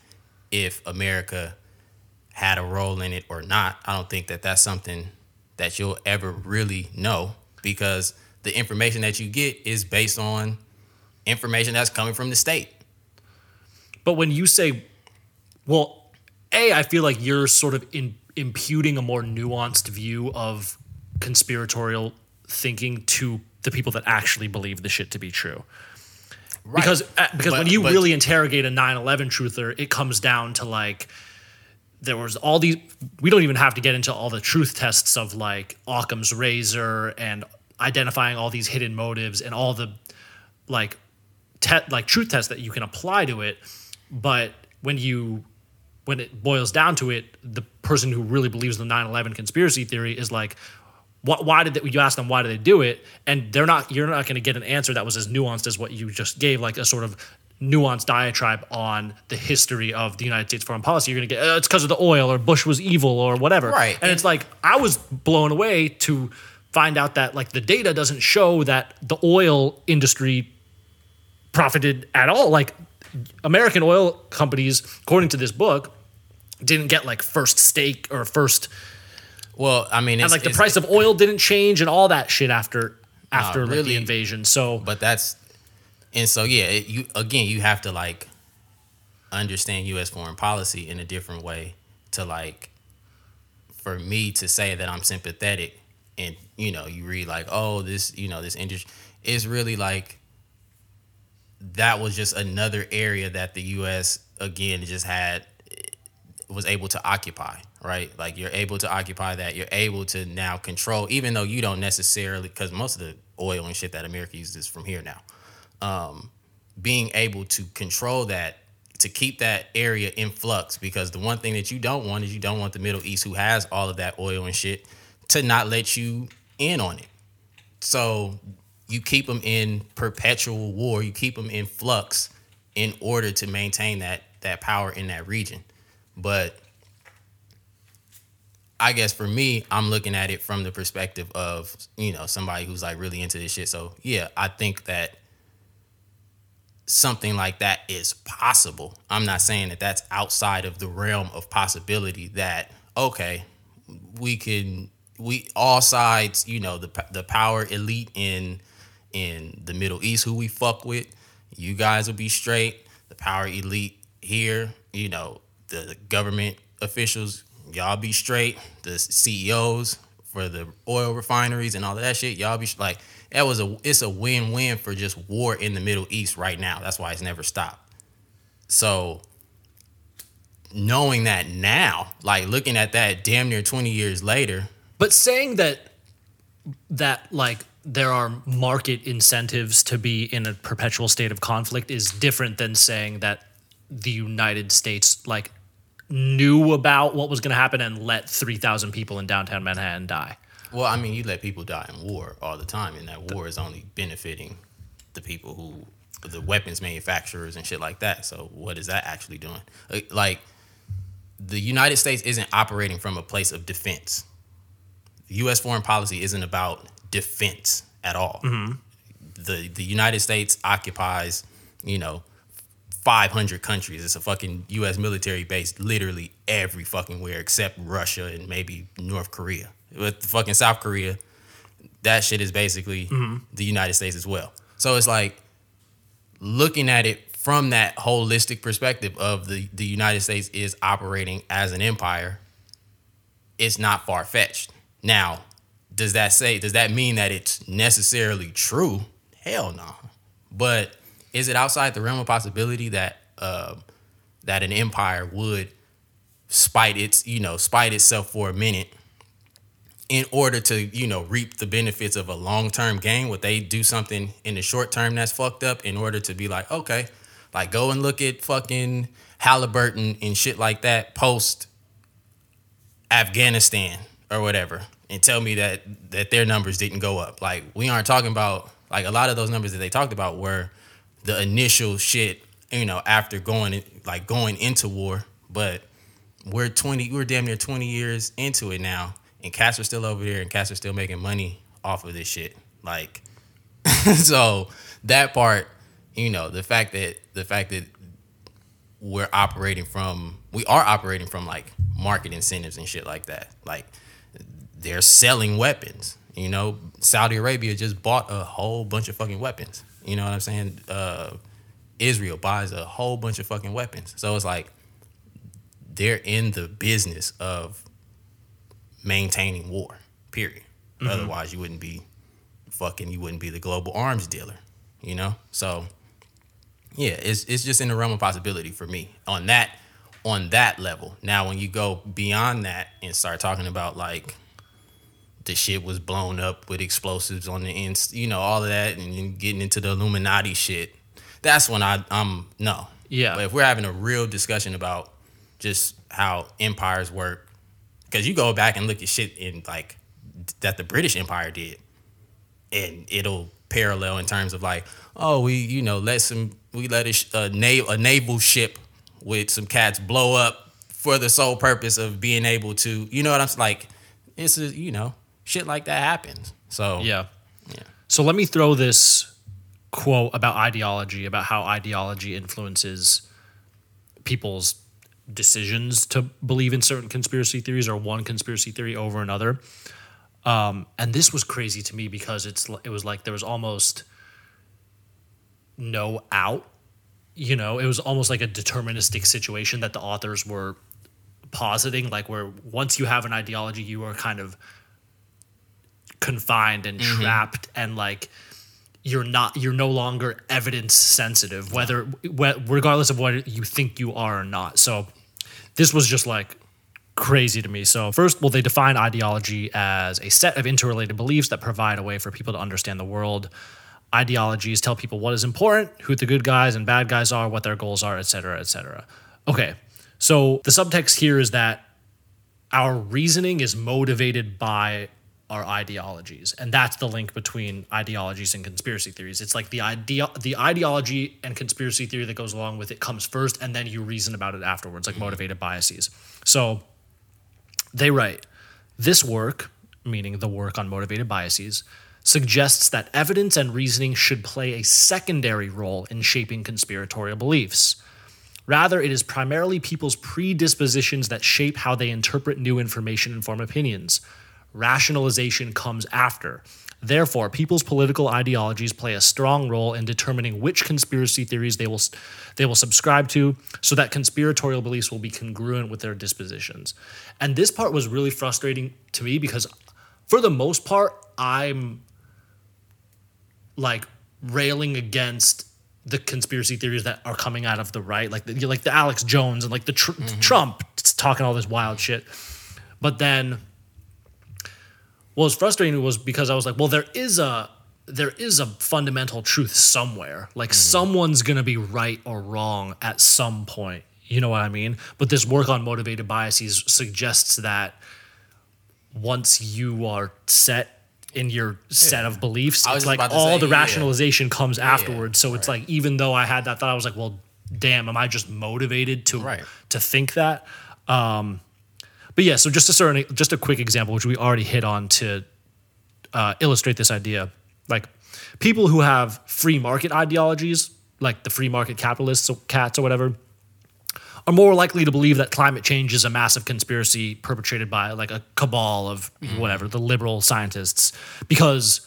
if America had a role in it or not. I don't think that that's something that you'll ever really know because the information that you get is based on information that's coming from the state. But when you say, well, A, I feel like you're sort of in, imputing a more nuanced view of conspiratorial thinking to the people that actually believe the shit to be true. Because uh, because when you but- really interrogate a 9/11 truther, it comes down to like there was all these we don't even have to get into all the truth tests of like Occam's razor and identifying all these hidden motives and all the like te- like truth tests that you can apply to it but when you when it boils down to it the person who really believes the 9-11 conspiracy theory is like what, why did they, you ask them why did they do it? And they're not you're not going to get an answer that was as nuanced as what you just gave like a sort of nuanced diatribe on the history of the United States foreign policy. You're going to get uh, it's because of the oil or Bush was evil or whatever. Right. and it's like I was blown away to find out that like the data doesn't show that the oil industry profited at all. Like American oil companies, according to this book, didn't get like first stake or first Well, I mean, and like the price of oil didn't change and all that shit after after like, the invasion. So but that's and so yeah it, you again you have to like understand us foreign policy in a different way to like for me to say that i'm sympathetic and you know you read like oh this you know this industry is really like that was just another area that the us again just had was able to occupy, right? Like you're able to occupy that. You're able to now control, even though you don't necessarily, because most of the oil and shit that America uses is from here now. Um, being able to control that, to keep that area in flux, because the one thing that you don't want is you don't want the Middle East, who has all of that oil and shit, to not let you in on it. So you keep them in perpetual war. You keep them in flux in order to maintain that that power in that region. But I guess for me, I'm looking at it from the perspective of, you know, somebody who's like really into this shit. So yeah, I think that something like that is possible. I'm not saying that that's outside of the realm of possibility that okay, we can we all sides, you know, the the power elite in in the Middle East who we fuck with, you guys will be straight. The power elite here, you know, the government officials, y'all be straight. The CEOs for the oil refineries and all of that shit, y'all be like that was a it's a win-win for just war in the Middle East right now. That's why it's never stopped. So knowing that now, like looking at that damn near 20 years later, But saying that that like there are market incentives to be in a perpetual state of conflict is different than saying that the United States like knew about what was going to happen and let 3,000 people in downtown Manhattan die. Well, I mean, you let people die in war all the time, and that war is only benefiting the people who, the weapons manufacturers and shit like that. So, what is that actually doing? Uh, Like, the United States isn't operating from a place of defense. U.S. foreign policy isn't about defense at all. Mm-hmm. The the United States occupies, you know, 500 countries. It's a fucking U.S. military base literally every fucking where except Russia and maybe North Korea. With fucking South Korea, that shit is basically mm-hmm. the United States as well. So it's like looking at it from that holistic perspective of the, the United States is operating as an empire, it's not far fetched. Now, does that say, does that mean that it's necessarily true? Hell no. But is it outside the realm of possibility that uh, that an empire would spite its, you know, spite itself for a minute in order to, you know, reap the benefits of a long term gain? Would they do something in the short term that's fucked up in order to be like, okay, like go and look at fucking Halliburton and shit like that post Afghanistan or whatever and tell me that that their numbers didn't go up. Like we aren't talking about like a lot of those numbers that they talked about were the initial shit, you know, after going like going into war, but we're 20 we're damn near 20 years into it now and cats are still over there and cats are still making money off of this shit. Like so that part, you know, the fact that the fact that we're operating from we are operating from like market incentives and shit like that. Like they're selling weapons. You know, Saudi Arabia just bought a whole bunch of fucking weapons. You know what I'm saying? Uh, Israel buys a whole bunch of fucking weapons. So it's like they're in the business of maintaining war. Period. Otherwise, you wouldn't be fucking. You wouldn't be the global arms dealer. You know. So yeah, it's it's just in the realm of possibility for me on that on that level. Now, when you go beyond that and start talking about like the shit was blown up with explosives on the ends, you know, all of that, and then getting into the Illuminati shit, that's when I I'm no. Yeah. But if we're having a real discussion about just how empires work, because you go back and look at shit in like that the British Empire did, and it'll parallel in terms of like, oh, we you know let some we let a, a, na- a naval ship with some cats blow up for the sole purpose of being able to, you know what I'm like, it's a, you know shit like that happens. So Yeah. yeah. So let me throw this quote about ideology, about how ideology influences people's decisions to believe in certain conspiracy theories or one conspiracy theory over another. Um, and this was crazy to me because it's it was like there was almost no out. You know, it was almost like a deterministic situation that the authors were positing, like where once you have an ideology, you are kind of confined and mm-hmm. trapped and like you're not you're no longer evidence sensitive whether whe- regardless of what you think you are or not. So this was just like crazy to me. So first well they define ideology as a set of interrelated beliefs that provide a way for people to understand the world. Ideologies tell people what is important who the good guys and bad guys are what their goals are etc etc okay so the subtext here is that our reasoning is motivated by our ideologies and that's the link between ideologies and conspiracy theories it's like the idea the ideology and conspiracy theory that goes along with it comes first and then you reason about it afterwards like mm-hmm. motivated biases so they write this work meaning the work on motivated biases suggests that evidence and reasoning should play a secondary role in shaping conspiratorial beliefs. Rather, it is primarily people's predispositions that shape how they interpret new information and form opinions. Rationalization comes after. Therefore, people's political ideologies play a strong role in determining which conspiracy theories they will they will subscribe to so that conspiratorial beliefs will be congruent with their dispositions. And this part was really frustrating to me because for the most part I'm like railing against the conspiracy theories that are coming out of the right, like the, like the Alex Jones and like the tr- mm-hmm. Trump talking all this wild shit. But then, what was frustrating was because I was like, well, there is a there is a fundamental truth somewhere. Like someone's gonna be right or wrong at some point. You know what I mean? But this work on motivated biases suggests that once you are set in your set of beliefs, it's like all say, the yeah. rationalization comes afterwards. So it's like even though I had that thought, I was like, well, damn, am I just motivated to Right. to think that? Um, but yeah, so just a certain, just a quick example, which we already hit on to uh, illustrate this idea. Like people who have free market ideologies, like the free market capitalists, or cats or whatever, are more likely to believe that climate change is a massive conspiracy perpetrated by like a cabal of whatever, the liberal scientists. Because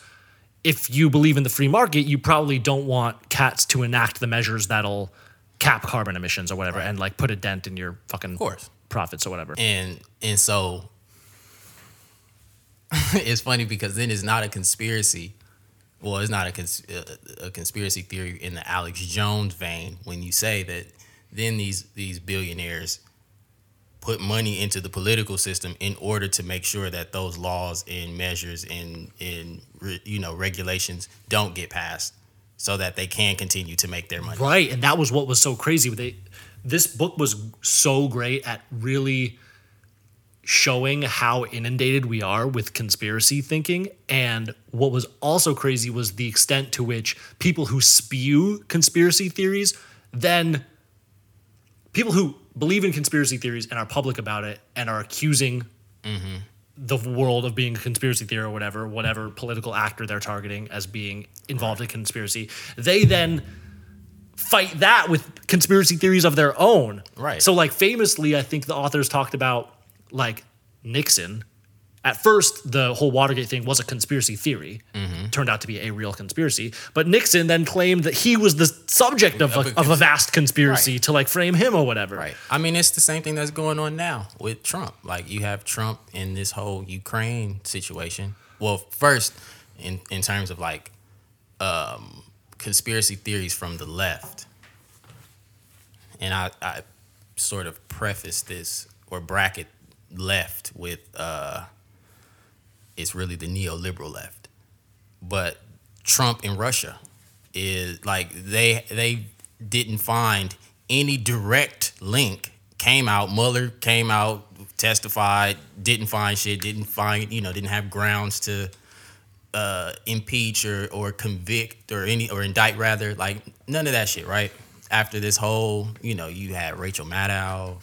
if you believe in the free market, you probably don't want cats to enact the measures that'll cap carbon emissions or whatever and like put a dent in your fucking course. Profits or whatever. and and so it's funny because then it's not a conspiracy. Well, it's not a, cons- a, conspiracy theory in the Alex Jones vein when you say that then these these billionaires put money into the political system in order to make sure that those laws and measures and and you know regulations don't get passed so that they can continue to make their money. Right, and that was what was so crazy. with They, this book was so great at really showing how inundated we are with conspiracy thinking, and what was also crazy was the extent to which people who spew conspiracy theories then people who believe in conspiracy theories and are public about it and are accusing mm-hmm. the world of being a conspiracy theory or whatever, whatever political actor they're targeting as being involved in conspiracy, they then fight that with conspiracy theories of their own. Right. So, like, famously, I think the authors talked about like Nixon. At first, the whole Watergate thing was a conspiracy theory. Turned out to be a real conspiracy. But Nixon then claimed that he was the subject of Of a, a of a vast conspiracy Right. to like frame him or whatever. Right. I mean, it's the same thing that's going on now with Trump. Like you have Trump in this whole Ukraine situation. Well, first, in in terms of like um, conspiracy theories from the left, and I, I sort of preface this or bracket left with uh, it's really the neoliberal left, but Trump in Russia is like they they didn't find any direct link. Came out, Mueller came out, testified, didn't find shit, didn't find, you know, didn't have grounds to uh, impeach or, or convict or any or indict rather, like none of that shit, right? After this whole, you know, you had Rachel Maddow,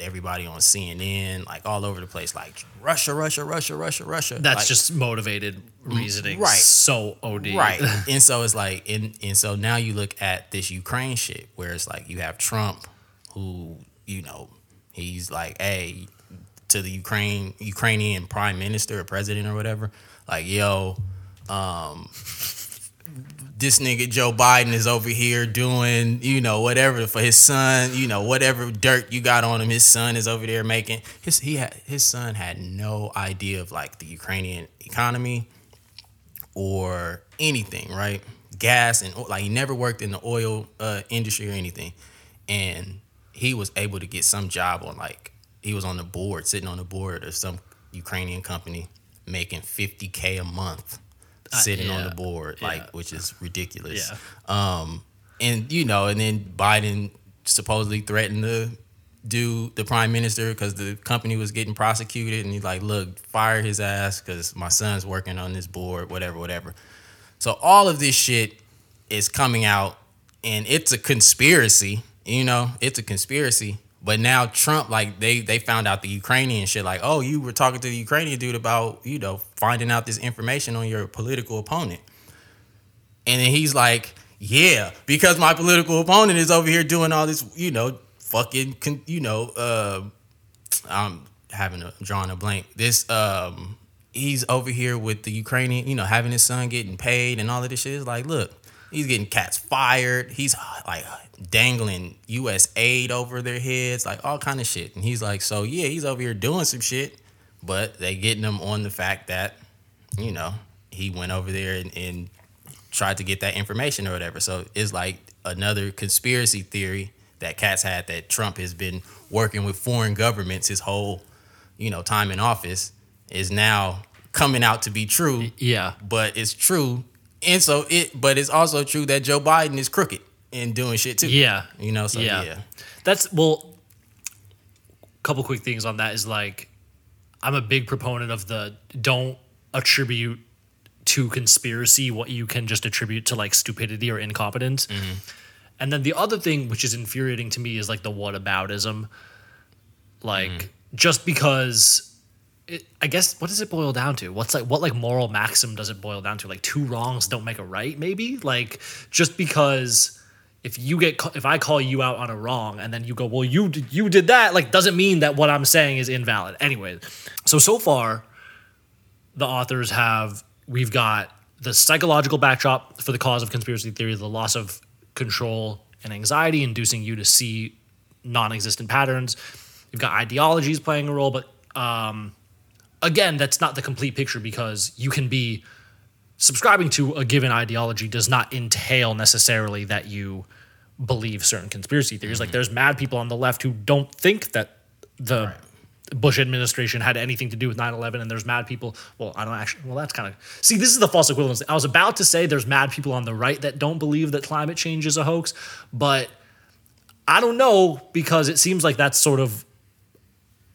everybody on CNN, like all over the place, like Russia, Russia, Russia, Russia, Russia. That's Like, just motivated reasoning. right. So OD. Right. and so it's like and and so now you look at this Ukraine shit where it's like you have Trump who, you know, he's like, hey, to the Ukraine Ukrainian prime minister or president or whatever, like, yo, um this nigga Joe Biden is over here doing, you know, whatever for his son, you know, whatever dirt you got on him, his son is over there making. His he had his son had no idea of like the Ukrainian economy or anything, right? Gas and like he never worked in the oil uh, industry or anything, and he was able to get some job on like he was on the board, sitting on the board of some Ukrainian company, making fifty k a month, sitting on Uh, yeah, the board, yeah. like which is ridiculous. Yeah. Um, and you know, and then Biden supposedly threatened to do the prime minister because the company was getting prosecuted, and he's like, "Look, fire his ass because my son's working on this board, whatever, whatever." So all of this shit is coming out, and it's a conspiracy. You know, it's a conspiracy, But now Trump, like they they found out the Ukrainian shit, like, oh, you were talking to the Ukrainian dude about, you know, finding out this information on your political opponent. And then he's like, yeah, because my political opponent is over here doing all this, you know, fucking, you know, uh, I'm having a drawing a blank. This, um, he's over here with the Ukrainian, you know, having his son getting paid and all of this shit. It's like, look, he's getting cats fired. He's uh, like dangling U.S. aid over their heads, like all kind of shit. And he's like, so yeah, he's over here doing some shit, but they getting him on the fact that, you know, he went over there and, and tried to get that information or whatever. So it's like another conspiracy theory that cats had that Trump has been working with foreign governments his whole, you know, time in office is now coming out to be true. Yeah. But it's true. And so it but it's also true that Joe Biden is crooked and doing shit too. Yeah. You know, so Yeah. yeah. That's well. A Couple quick things on that is like, I'm a big proponent of the don't attribute to conspiracy what you can just attribute to like stupidity or incompetence. Mm-hmm. And then the other thing, which is infuriating to me, is like the whataboutism. Like mm-hmm. just because, it, I guess, what does it boil down to? What's like what like moral maxim does it boil down to? Like two wrongs don't make a right, maybe. Like just because if you get if I call you out on a wrong and then you go, well, you did, you did that, like doesn't mean that what I'm saying is invalid. Anyway, so so far, the authors have we've got the psychological backdrop for the cause of conspiracy theory, the loss of control and anxiety, inducing you to see non-existent patterns. You've got ideologies playing a role, but um, again, that's not the complete picture because you can be subscribing to a given ideology does not entail necessarily that you believe certain conspiracy theories. Like mm-hmm. there's mad people on the left who don't think that the Bush administration had anything to do with 9/11 and there's mad people, well, I don't actually well that's kind of See, this is the false equivalence. I was about to say there's mad people on the right that don't believe that climate change is a hoax, but I don't know because it seems like that's sort of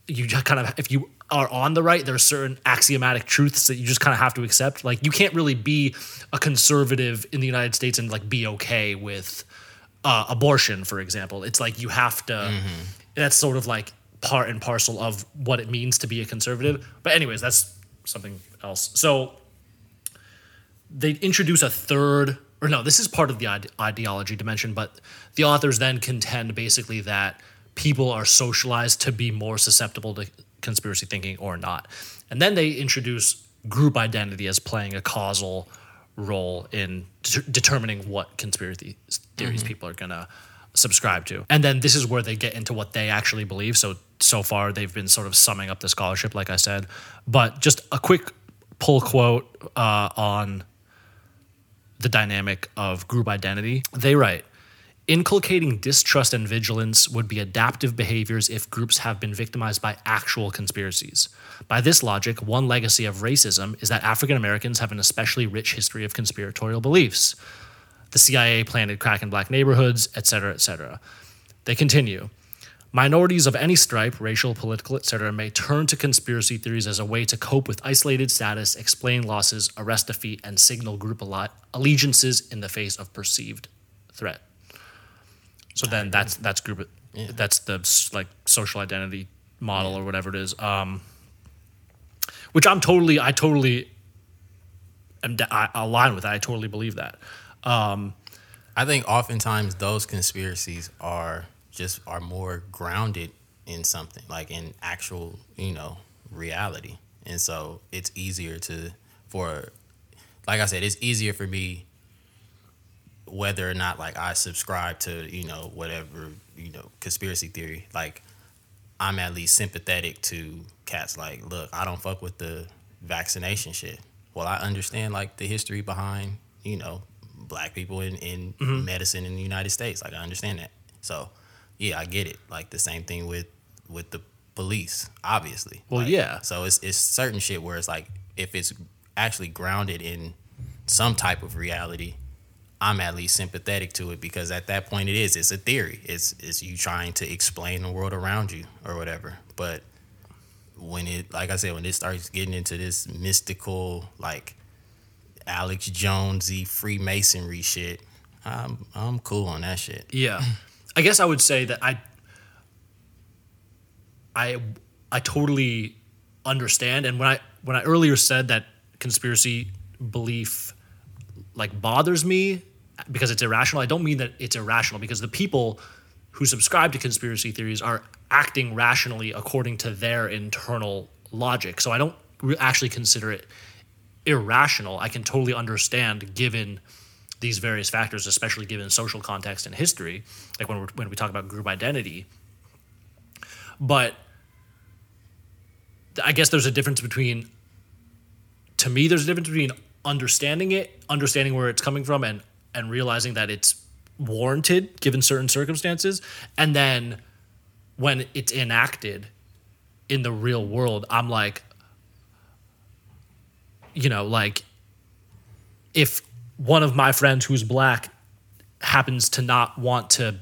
you kind of if you are on the right there's certain axiomatic truths that you just kind of have to accept. Like you can't really be a conservative in the united states and like be okay with uh, abortion for example. It's like you have to that's sort of like part and parcel of what it means to be a conservative. But anyways that's something else. So they introduce a third or no this is part of the ide- ideology dimension but the authors then contend basically that people are socialized to be more susceptible to conspiracy thinking or not. And then they introduce group identity as playing a causal role in det- determining what conspiracy theories people are going to subscribe to. And then this is where they get into what they actually believe. So so far they've been sort of summing up the scholarship like i said. But just a quick pull quote uh, on the dynamic of group identity. They write Inculcating distrust and vigilance would be adaptive behaviors if groups have been victimized by actual conspiracies. By this logic, one legacy of racism is that African Americans have an especially rich history of conspiratorial beliefs. The CIA planted crack in black neighborhoods, et cetera, et cetera. They continue. Minorities of any stripe, racial, political, etc., may turn to conspiracy theories as a way to cope with isolated status, explain losses, arrest defeat, and signal group alle- allegiances in the face of perceived threat. So then that's that's group that's the like social identity model or whatever it is. Um, which I'm totally I totally am I align with that. I totally believe that. I think oftentimes those conspiracies are just are more grounded in something, like in actual, you know, reality. And so it's easier to for like I said, it's easier for me whether or not like I subscribe to, you know, whatever, you know, conspiracy theory. Like I'm at least sympathetic to cats like, look, I don't fuck with the vaccination shit. Well, I understand like the history behind, you know, black people in, in mm-hmm. medicine in the United States. Like I understand that. So yeah, I get it. Like the same thing with with the police, obviously. Well, Like, yeah. So it's it's certain shit where it's like if it's actually grounded in some type of reality, I'm at least sympathetic to it because at that point it is it's a theory. It's it's you trying to explain the world around you or whatever. But when it like I said when it starts getting into this mystical like Alex Jonesy Freemasonry shit, I'm I'm cool on that shit. Yeah. I guess I would say that I I I totally understand. And when I when I earlier said that conspiracy belief like bothers me because it's irrational, I don't mean that it's irrational because the people who subscribe to conspiracy theories are acting rationally according to their internal logic. So I don't actually consider it irrational. I can totally understand given these various factors, especially given social context and history, like when, when we talk about group identity. But I guess there's a difference between, to me, there's a difference between understanding it, understanding where it's coming from, and and realizing that it's warranted given certain circumstances, and then when it's enacted in the real world, I'm like, you know, like if one of my friends who's black happens to not want to,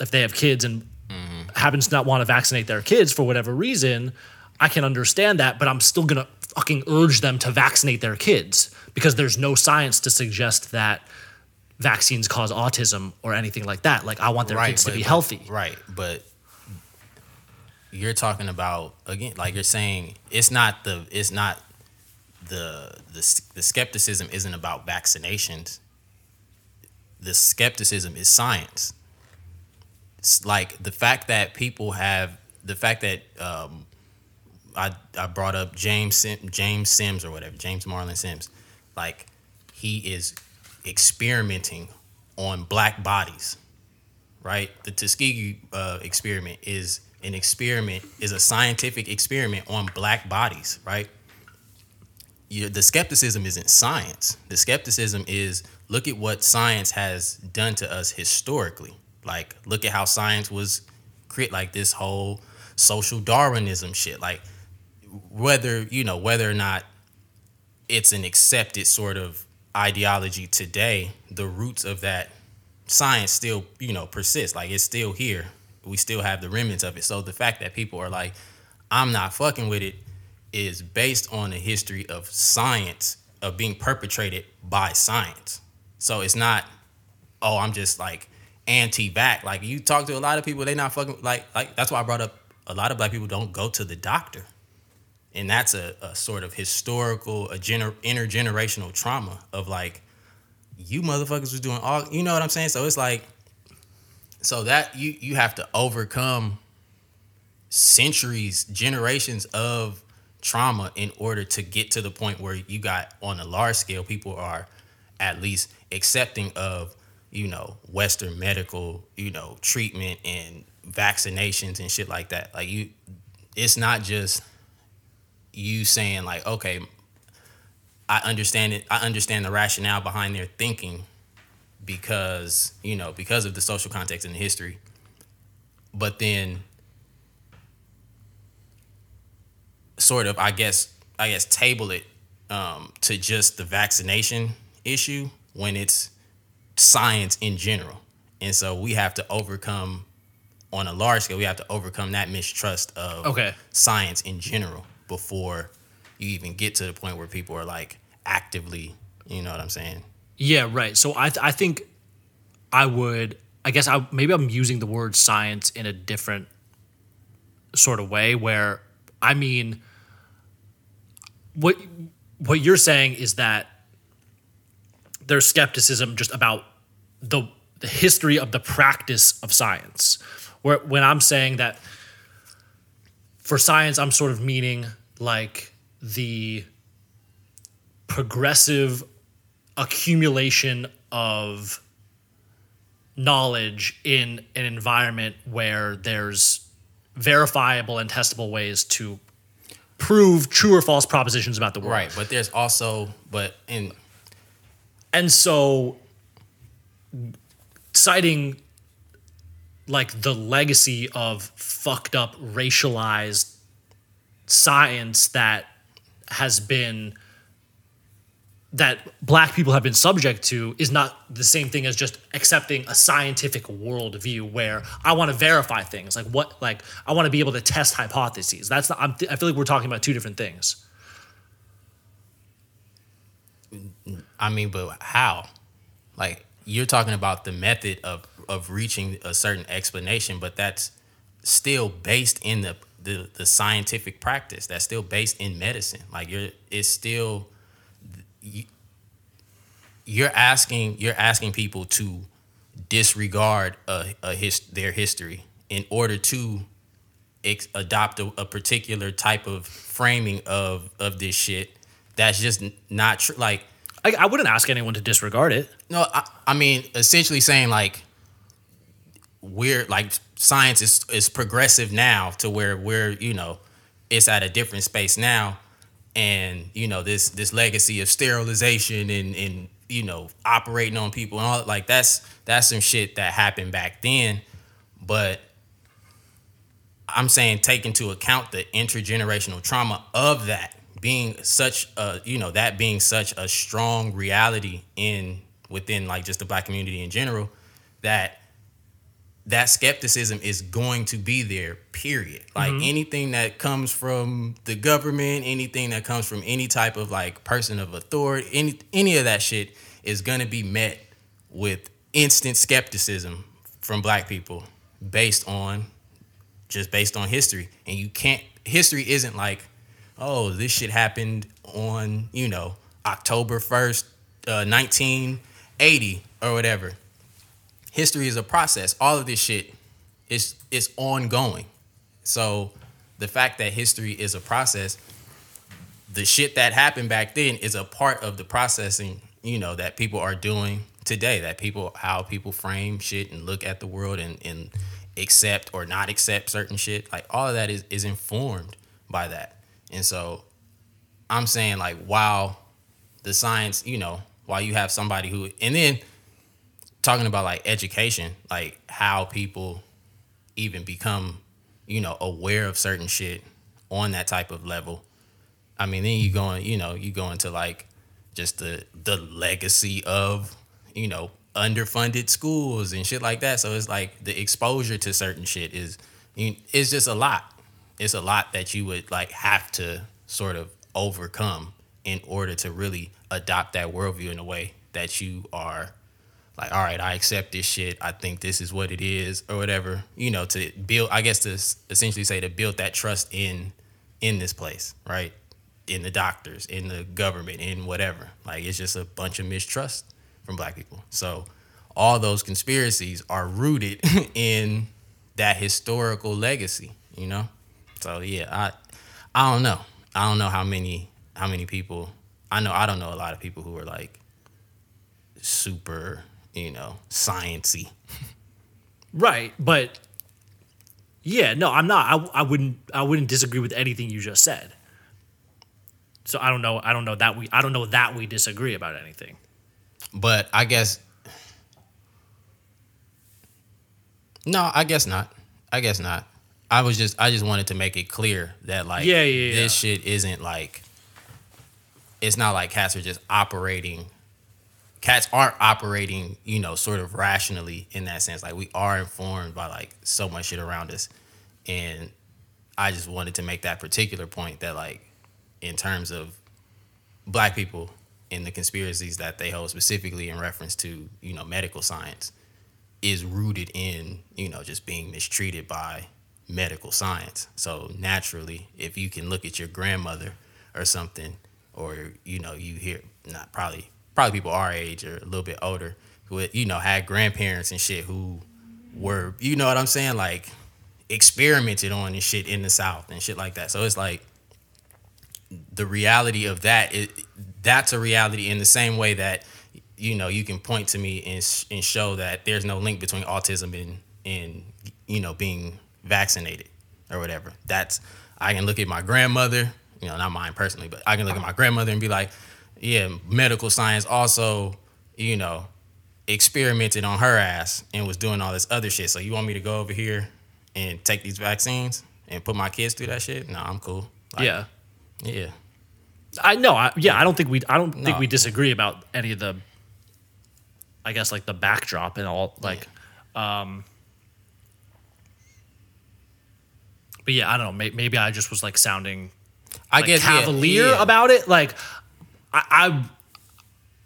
if they have kids and mm-hmm. happens to not want to vaccinate their kids for whatever reason, I can understand that, but I'm still gonna fucking urge them to vaccinate their kids because there's no science to suggest that vaccines cause autism or anything like that. Like I want their kids to be but- healthy. Right, but you're talking about again, like you're saying, it's not the it's not the the the skepticism isn't about vaccinations. The skepticism is science. It's like the fact that people have the fact that um, I I brought up James Sim, James Sims or whatever James Marion Sims, like he is experimenting on black bodies right? The Tuskegee uh, experiment is an experiment, is a scientific experiment on black bodies, right? You, the skepticism isn't science. The skepticism is look at what science has done to us historically. Like, look at how science was create like this whole social Darwinism shit. Like, whether you know whether or not it's an accepted sort of ideology today, the roots of that science still, you know, persists. Like it's still here. We still have the remnants of it. So the fact that people are like, I'm not fucking with it is based on a history of science of being perpetrated by science. So it's not, oh, I'm just like anti-vax. Like you talk to a lot of people, they not fucking like like that's why I brought up a lot of black people don't go to the doctor. And that's a, a sort of historical, a gener- intergenerational trauma of like, you motherfuckers was doing all you know what I'm saying? So it's like so that you you have to overcome centuries, generations of trauma in order to get to the point where you got on a large scale people are at least accepting of, you know, western medical, you know, treatment and vaccinations and shit like that. Like you it's not just you saying like, okay, I understand it. I understand the rationale behind their thinking because you know because of the social context and the history. But then, sort of, I guess, I guess, table it um, to just the vaccination issue when it's science in general, and so we have to overcome on a large scale. We have to overcome that mistrust of Okay. science in general before you even get to the point where people are like actively, you know what I'm saying? Yeah, right. So I th- I think I would I guess I maybe I'm using the word science in a different sort of way where I mean what what you're saying is that there's skepticism just about the the history of the practice of science. Where when I'm saying that for science I'm sort of meaning like the progressive accumulation of knowledge in an environment where there's verifiable and testable ways to prove true or false propositions about the world. Right. But there's also, but in, And so citing like the legacy of fucked up racialized science that has been that black people have been subject to is not the same thing as just accepting a scientific worldview where I want to verify things like what like I want to be able to test hypotheses. That's I'm, I feel like we're talking about two different things. I mean, but how? Like, you're talking about the method of, of reaching a certain explanation, but that's still based in the, the the scientific practice. That's still based in medicine. Like you're it's still you, you're asking you're asking people to disregard a, a his, their history in order to ex- adopt a, a particular type of framing of of this shit that's just not true like I, I wouldn't ask anyone to disregard it. no I, I mean essentially saying like we're like science is is progressive now to where we're you know it's at a different space now. And you know this this legacy of sterilization and and you know operating on people and all like that's that's some shit that happened back then. But i'm saying take into account the intergenerational trauma of that being such a you know that being such a strong reality in within like just the black community in general that that skepticism is going to be there period. Like anything that comes from the government anything that comes from any type of like person of authority any any of that shit is going to be met with instant skepticism from black people based on just based on history. And you can't history isn't like oh this shit happened on you know october 1st uh, 1980 or whatever history is a process. All of this shit is is ongoing. So the fact that history is a process, the shit that happened back then is a part of the processing, you know, that people are doing today. That people how people frame shit and look at the world and, and accept or not accept certain shit. Like all of that is, is informed by that. And so I'm saying like while the science, you know, while you have somebody who and then talking about like education, like how people even become, you know, aware of certain shit on that type of level. I mean, then you go in, you know, you go into like just the the legacy of, you know, underfunded schools and shit like that. So it's like the exposure to certain shit is it's just a lot. It's a lot that you would like have to sort of overcome in order to really adopt that worldview in a way that you are like, all right, I accept this shit. I think this is what it is, or whatever. You know, to build, I guess to essentially say to build that trust in in this place, right? In the doctors, in the government, in whatever. Like, it's just a bunch of mistrust from black people. So, all those conspiracies are rooted in that historical legacy. You know. So yeah, I I don't know. I don't know how many how many people. I know I don't know a lot of people who are like super, you know, sciency. Right, but yeah, no, I'm not. I, I wouldn't. I wouldn't disagree with anything you just said. So I don't know. I don't know that we. I don't know that we disagree about anything. But I guess No, I guess not. I guess not. I was just I just wanted to make it clear that like Yeah, yeah, this shit isn't like it's not like cats are just operating cats aren't operating, you know, sort of rationally in that sense. Like we are informed by like so much shit around us. And I just wanted to make that particular point that like in terms of black people in the conspiracies that they hold specifically in reference to, you know, medical science is rooted in, you know, just being mistreated by medical science. So naturally, if you can look at your grandmother or something, or you know, you hear not probably probably people our age or a little bit older who you know had grandparents and shit who were you know what I'm saying like experimented on and shit in the South and shit like that. So it's like the reality of that is that's a reality in the same way that you know you can point to me and, and show that there's no link between autism and and you know being vaccinated or whatever that's i can look at my grandmother you know not mine personally but i can look at my grandmother and be like yeah medical science also you know experimented on her ass and was doing all this other shit so you want me to go over here and take these vaccines and put my kids through that shit no i'm cool Like, yeah, yeah I know. I, yeah, I don't think we. I don't think No. we disagree about any of the. I guess like the backdrop and all like, um. But yeah, I don't know. May, maybe I just was like sounding i like, guess yeah, cavalier yeah. about it. Like, I, I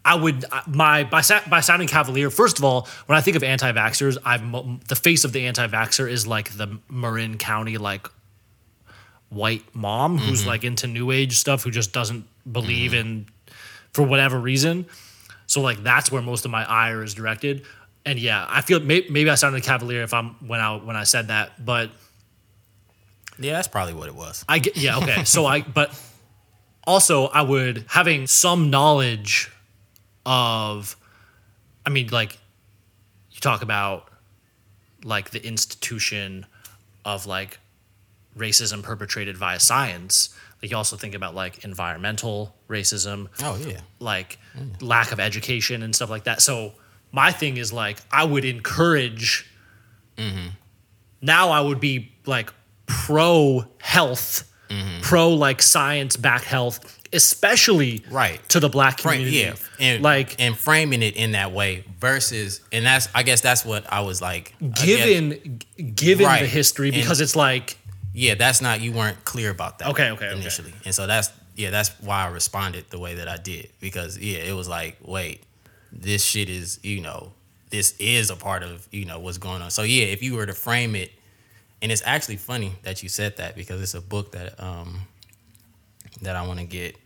I would my by by sounding cavalier. First of all, when I think of anti-vaxxers, I'm the face of the anti-vaxxer is like the Marin County like white mom who's mm-hmm. like into new age stuff who just doesn't believe mm-hmm. in for whatever reason. So like that's where most of my ire is directed. And yeah, I feel may- maybe I sounded cavalier if I'm when I when I said that, but Yeah, that's probably what it was. I get yeah okay. so I but also I would having some knowledge of, I mean like you talk about like the institution of like racism perpetrated via science. Like you also think about like environmental racism, Oh yeah. like mm. lack of education and stuff like that. So my thing is like I would encourage. Mm-hmm. Now I would be like pro health, Mm-hmm. pro like science back health, especially Right. to the black Frame, community. yeah, and like and framing it in that way versus, and that's I guess that's what I was like. I guess- given given the Right. history, And- because it's like yeah, that's not you weren't clear about that. Okay, okay, okay. initially, and so that's yeah, that's why I responded the way that I did because yeah, it was like wait, this shit is you know this is a part of you know what's going on. So yeah, if you were to frame it, and it's actually funny that you said that because it's a book that um that I want to get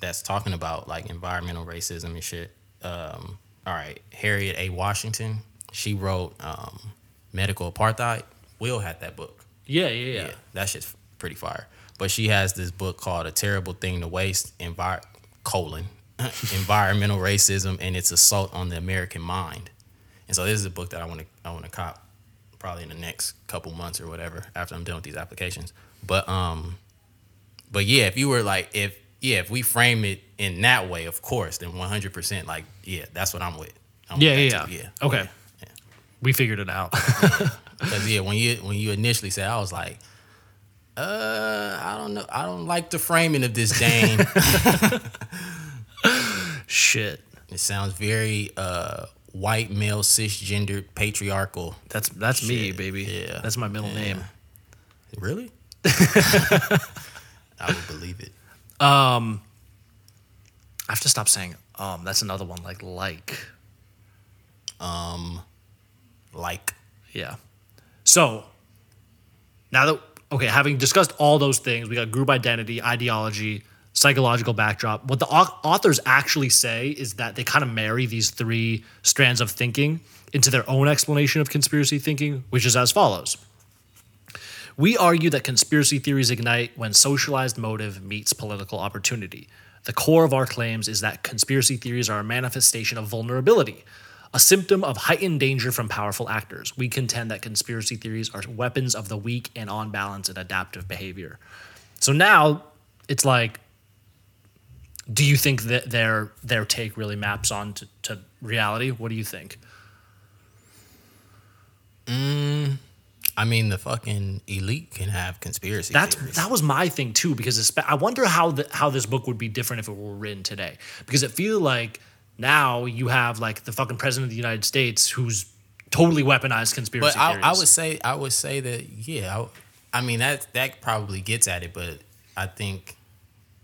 that's talking about like environmental racism and shit. Um, all right, Harriet A. Washington, she wrote um, Medical Apartheid. Will had that book. yeah, yeah, yeah. Yeah, that shit's pretty fire. But she has this book called A Terrible Thing to Waste, envi- colon, Environmental Racism and Its Assault on the American Mind. And so this is a book that I want to I want to cop probably in the next couple months or whatever after I'm done with these applications. But um but yeah, if you were like if yeah, if we frame it in that way, of course, then 100% like yeah, that's what I'm with. I'm with Yeah, yeah, yeah. Okay. Yeah. We figured it out. Cause yeah, when you when you initially said, I was like, uh, I don't know, I don't like the framing of this Dane. Shit. it sounds very uh white male cisgendered patriarchal. That's that's me, baby. yeah, That's my middle yeah. name. Really? I would believe it. Um, I have to stop saying um. That's another one like like. Um, like, Yeah. So now that okay, having discussed all those things, we got group identity, ideology, psychological backdrop. What the authors actually say is that they kind of marry these three strands of thinking into their own explanation of conspiracy thinking, which is as follows. We argue that conspiracy theories ignite when socialized motive meets political opportunity. The core of our claims is that conspiracy theories are a manifestation of vulnerability, a symptom of heightened danger from powerful actors. We contend that conspiracy theories are weapons of the weak and on balance and adaptive behavior. So now it's like, do you think that their their take really maps on to, to reality? What do you think? Mm, I mean, the fucking elite can have conspiracy That's theories. that was my thing too because it's, I wonder how the, how this book would be different if it were written today because it feels like now you have like the fucking president of the United States who's totally weaponized conspiracy but I. I would say I would say that yeah. I, I mean that that probably gets at it, but I think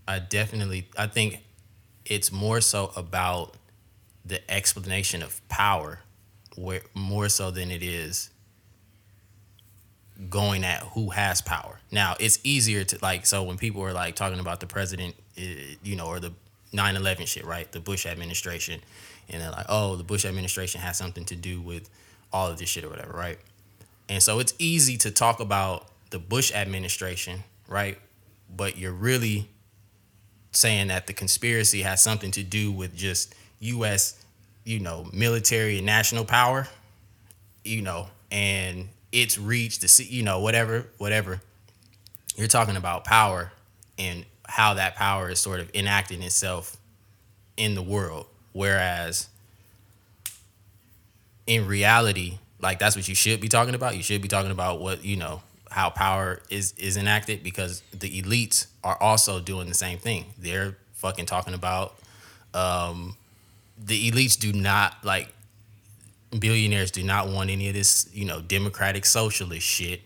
I definitely I think it's more so about the explanation of power, where more so than it is going at who has power. Now it's easier to like so when people are like talking about the president, eh, you know, or the 9/11 shit, right? The Bush administration, and they're like, oh, the Bush administration has something to do with all of this shit or whatever, right? And so it's easy to talk about the Bush administration, right? But you're really saying that the conspiracy has something to do with just U.S., you know, military and national power, you know, and its reach to see, you know, whatever, whatever. You're talking about power and how that power is sort of enacting itself in the world. Whereas in reality, like that's what you should be talking about. You should be talking about what, you know, how power is is enacted because the elites are also doing the same thing. They're fucking talking about um the elites do not like billionaires do not want any of this, you know, democratic socialist shit.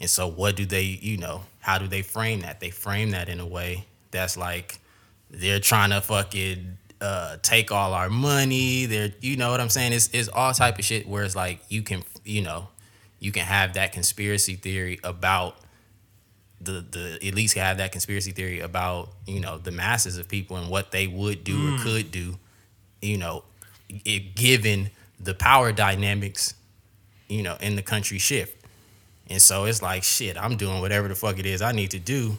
And so what do they, you know, how do they frame that? They frame that in a way that's like they're trying to fucking uh, take all our money. They're, you know what I'm saying? It's, it's all type of shit where it's like you can, you know, you can have that conspiracy theory about the the elites can have that conspiracy theory about you know the masses of people and what they would do or hmm. could do, you know, it, given the power dynamics, you know, in the country shift. And so it's like shit. I'm doing whatever the fuck it is I need to do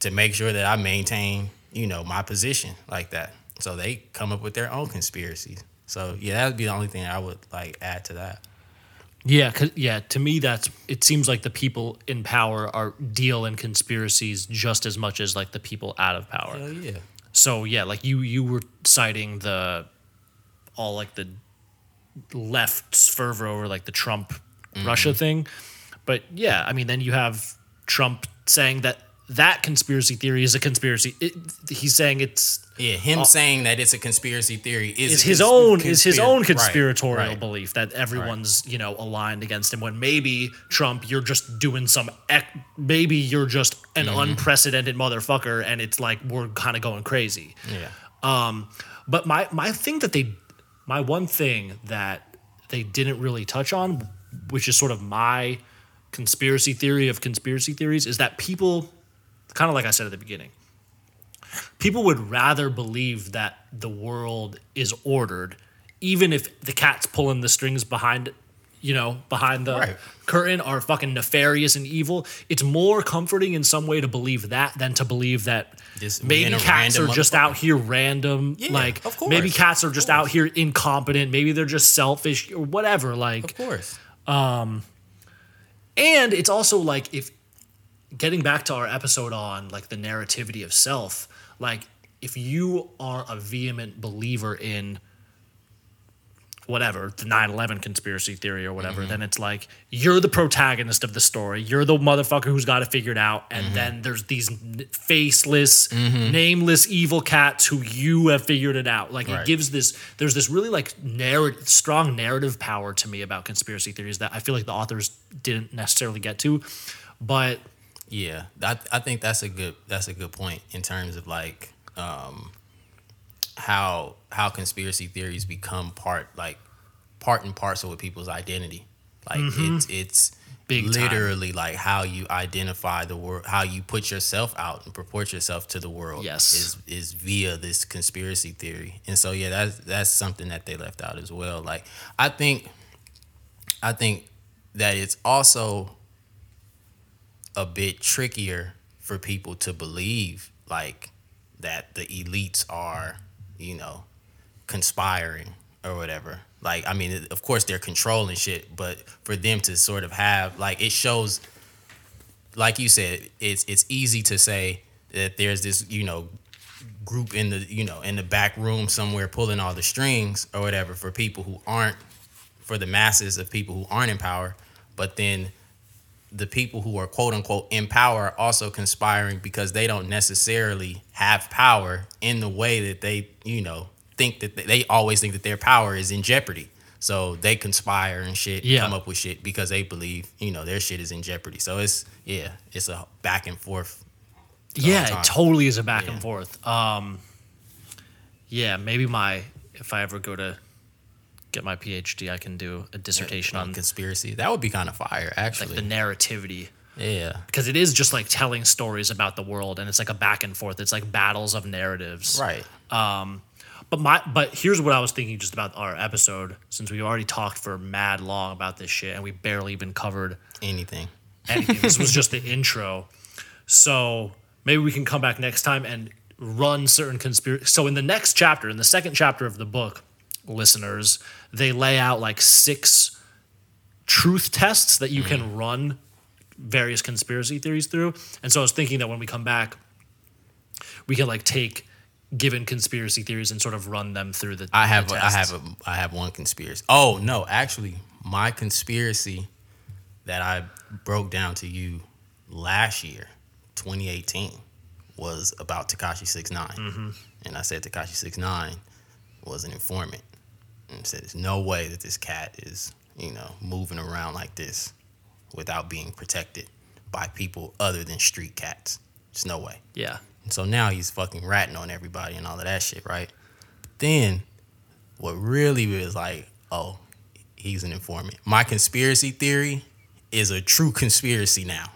to make sure that I maintain, you know, my position like that. So they come up with their own conspiracies. So yeah, that would be the only thing I would like add to that. Yeah, 'cause- yeah. To me, that's it. Seems like the people in power are deal in conspiracies just as much as like the people out of power. Hell yeah. So yeah, like you you were citing the all like the left's fervor over like the Trump Russia mm-hmm. thing, but yeah, I mean then you have Trump saying that that conspiracy theory is a conspiracy. It, he's saying it's Yeah, him saying that it's a conspiracy theory is is his own is his own conspiratorial right. belief that everyone's you know aligned against him when maybe Trump you're just doing some ec- maybe you're just an Mm-hmm. unprecedented motherfucker and it's like we're kind of going crazy. Yeah. Um, but my my thing that they, my one thing that they didn't really touch on, which is sort of my conspiracy theory of conspiracy theories, is that people, kind of like I said at the beginning, people would rather believe that the world is ordered, even if the cat's pulling the strings behind, you know, behind the Right. curtain are fucking nefarious and evil. It's more comforting in some way to believe that than to believe that Just maybe cats are just out here random. Yeah, like of course. maybe cats are just out here incompetent. Maybe they're just selfish or whatever. Like Of course. Um, and it's also like if getting back to our episode on like the narrativity of self, like if you are a vehement believer in whatever, the 9/11 conspiracy theory or whatever, mm-hmm. then it's like you're the protagonist of the story. You're the motherfucker who's got it figured out and mm-hmm. then there's these faceless, mm-hmm. nameless evil cats who you have figured it out. Like it gives this there's this really like narrative strong narrative power to me about conspiracy theories that I feel like the authors didn't necessarily get to. But Yeah, I, I think that's a good that's a good point in terms of like um, how how conspiracy theories become part like part and parcel with people's identity. Like it's it's Mm-hmm. Big time. literally like how you identify the world, how you put yourself out and purport yourself to the world. Yes. is is via this conspiracy theory, and so yeah, that's that's something that they left out as well. Like I think, I think that it's also a bit trickier for people to believe like that the elites are, you know, conspiring or whatever. Like, I mean, of course they're controlling shit, but for them to sort of have like it shows like you said, it's it's easy to say that there's this, you know, group in the, you know, in the back room somewhere pulling all the strings or whatever for people who aren't for the masses of people who aren't in power, but then the people who are quote unquote in power are also conspiring because they don't necessarily have power in the way that they, you know, think that they always think that their power is in jeopardy. So they conspire and shit, Yeah. come up with shit because they believe, you know, their shit is in jeopardy. So it's yeah, it's a back and forth. yeah, it totally is a back Yeah. and forth. Um, yeah, maybe my if I ever go to get my PhD, I can do a dissertation on on conspiracy. That would be kind of fire, actually. like the narrativity yeah. because it is just like telling stories about the world and it's like a back and forth. It's like battles of narratives. Right. Um, But my but here's what I was thinking just about our episode since we already talked for mad long about this shit and we barely even covered Anything. anything. this was just the intro. So maybe we can come back next time and run certain conspiracy. So in the next chapter, in the second chapter of the book, listeners, they lay out like six truth tests that you can mm. run various conspiracy theories through. And so I was thinking that when we come back, we can like take given conspiracy theories and sort of run them through the. I have the I have a I have one conspiracy. Oh no, actually, my conspiracy that I broke down to you last year, 2018, was about Tekashi 69 mm-hmm. and I said Tekashi 69 was an informant, and said there's no way that this cat is you know moving around like this without being protected by people other than street cats. There's no way. yeah. And so now he's fucking ratting on everybody and all of that shit, right? then what really was like, oh, he's an informant. My conspiracy theory is a true conspiracy now.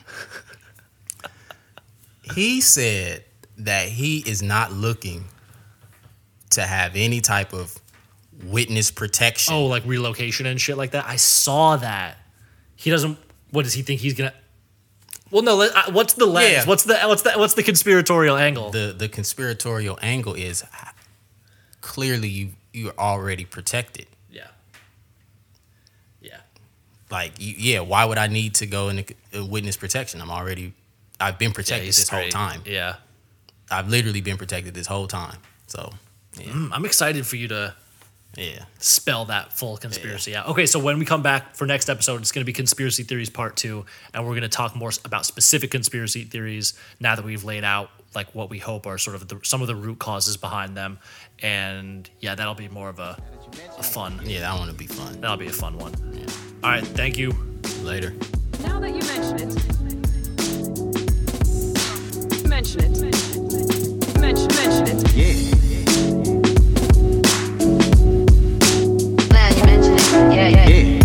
he said that he is not looking to have any type of witness protection. Oh, like relocation and shit like that. I saw that. He doesn't. What does he think he's gonna? Well, no. let- uh, What's the lens? Yeah. What's the what's the what's the conspiratorial angle? the the conspiratorial angle is clearly you you're already protected. yeah. Yeah. Like you, yeah, why would I need to go into uh, witness protection? I'm already I've been protected he's this whole time. Yeah. I've literally been protected this whole time. So yeah, Mm, I'm excited for you to yeah. spell that full conspiracy out. Okay, so when we come back for next episode, it's going to be conspiracy theories part two, and we're going to talk more about specific conspiracy theories now that we've laid out like what we hope are sort of the, some of the root causes behind them, and yeah, that'll be more of a, a fun. Yeah, that one would be fun. That'll be a fun one. All right, thank you. Later. Now that you mention it. Mention it. Mention, mention it. Glad yeah, yeah. yeah.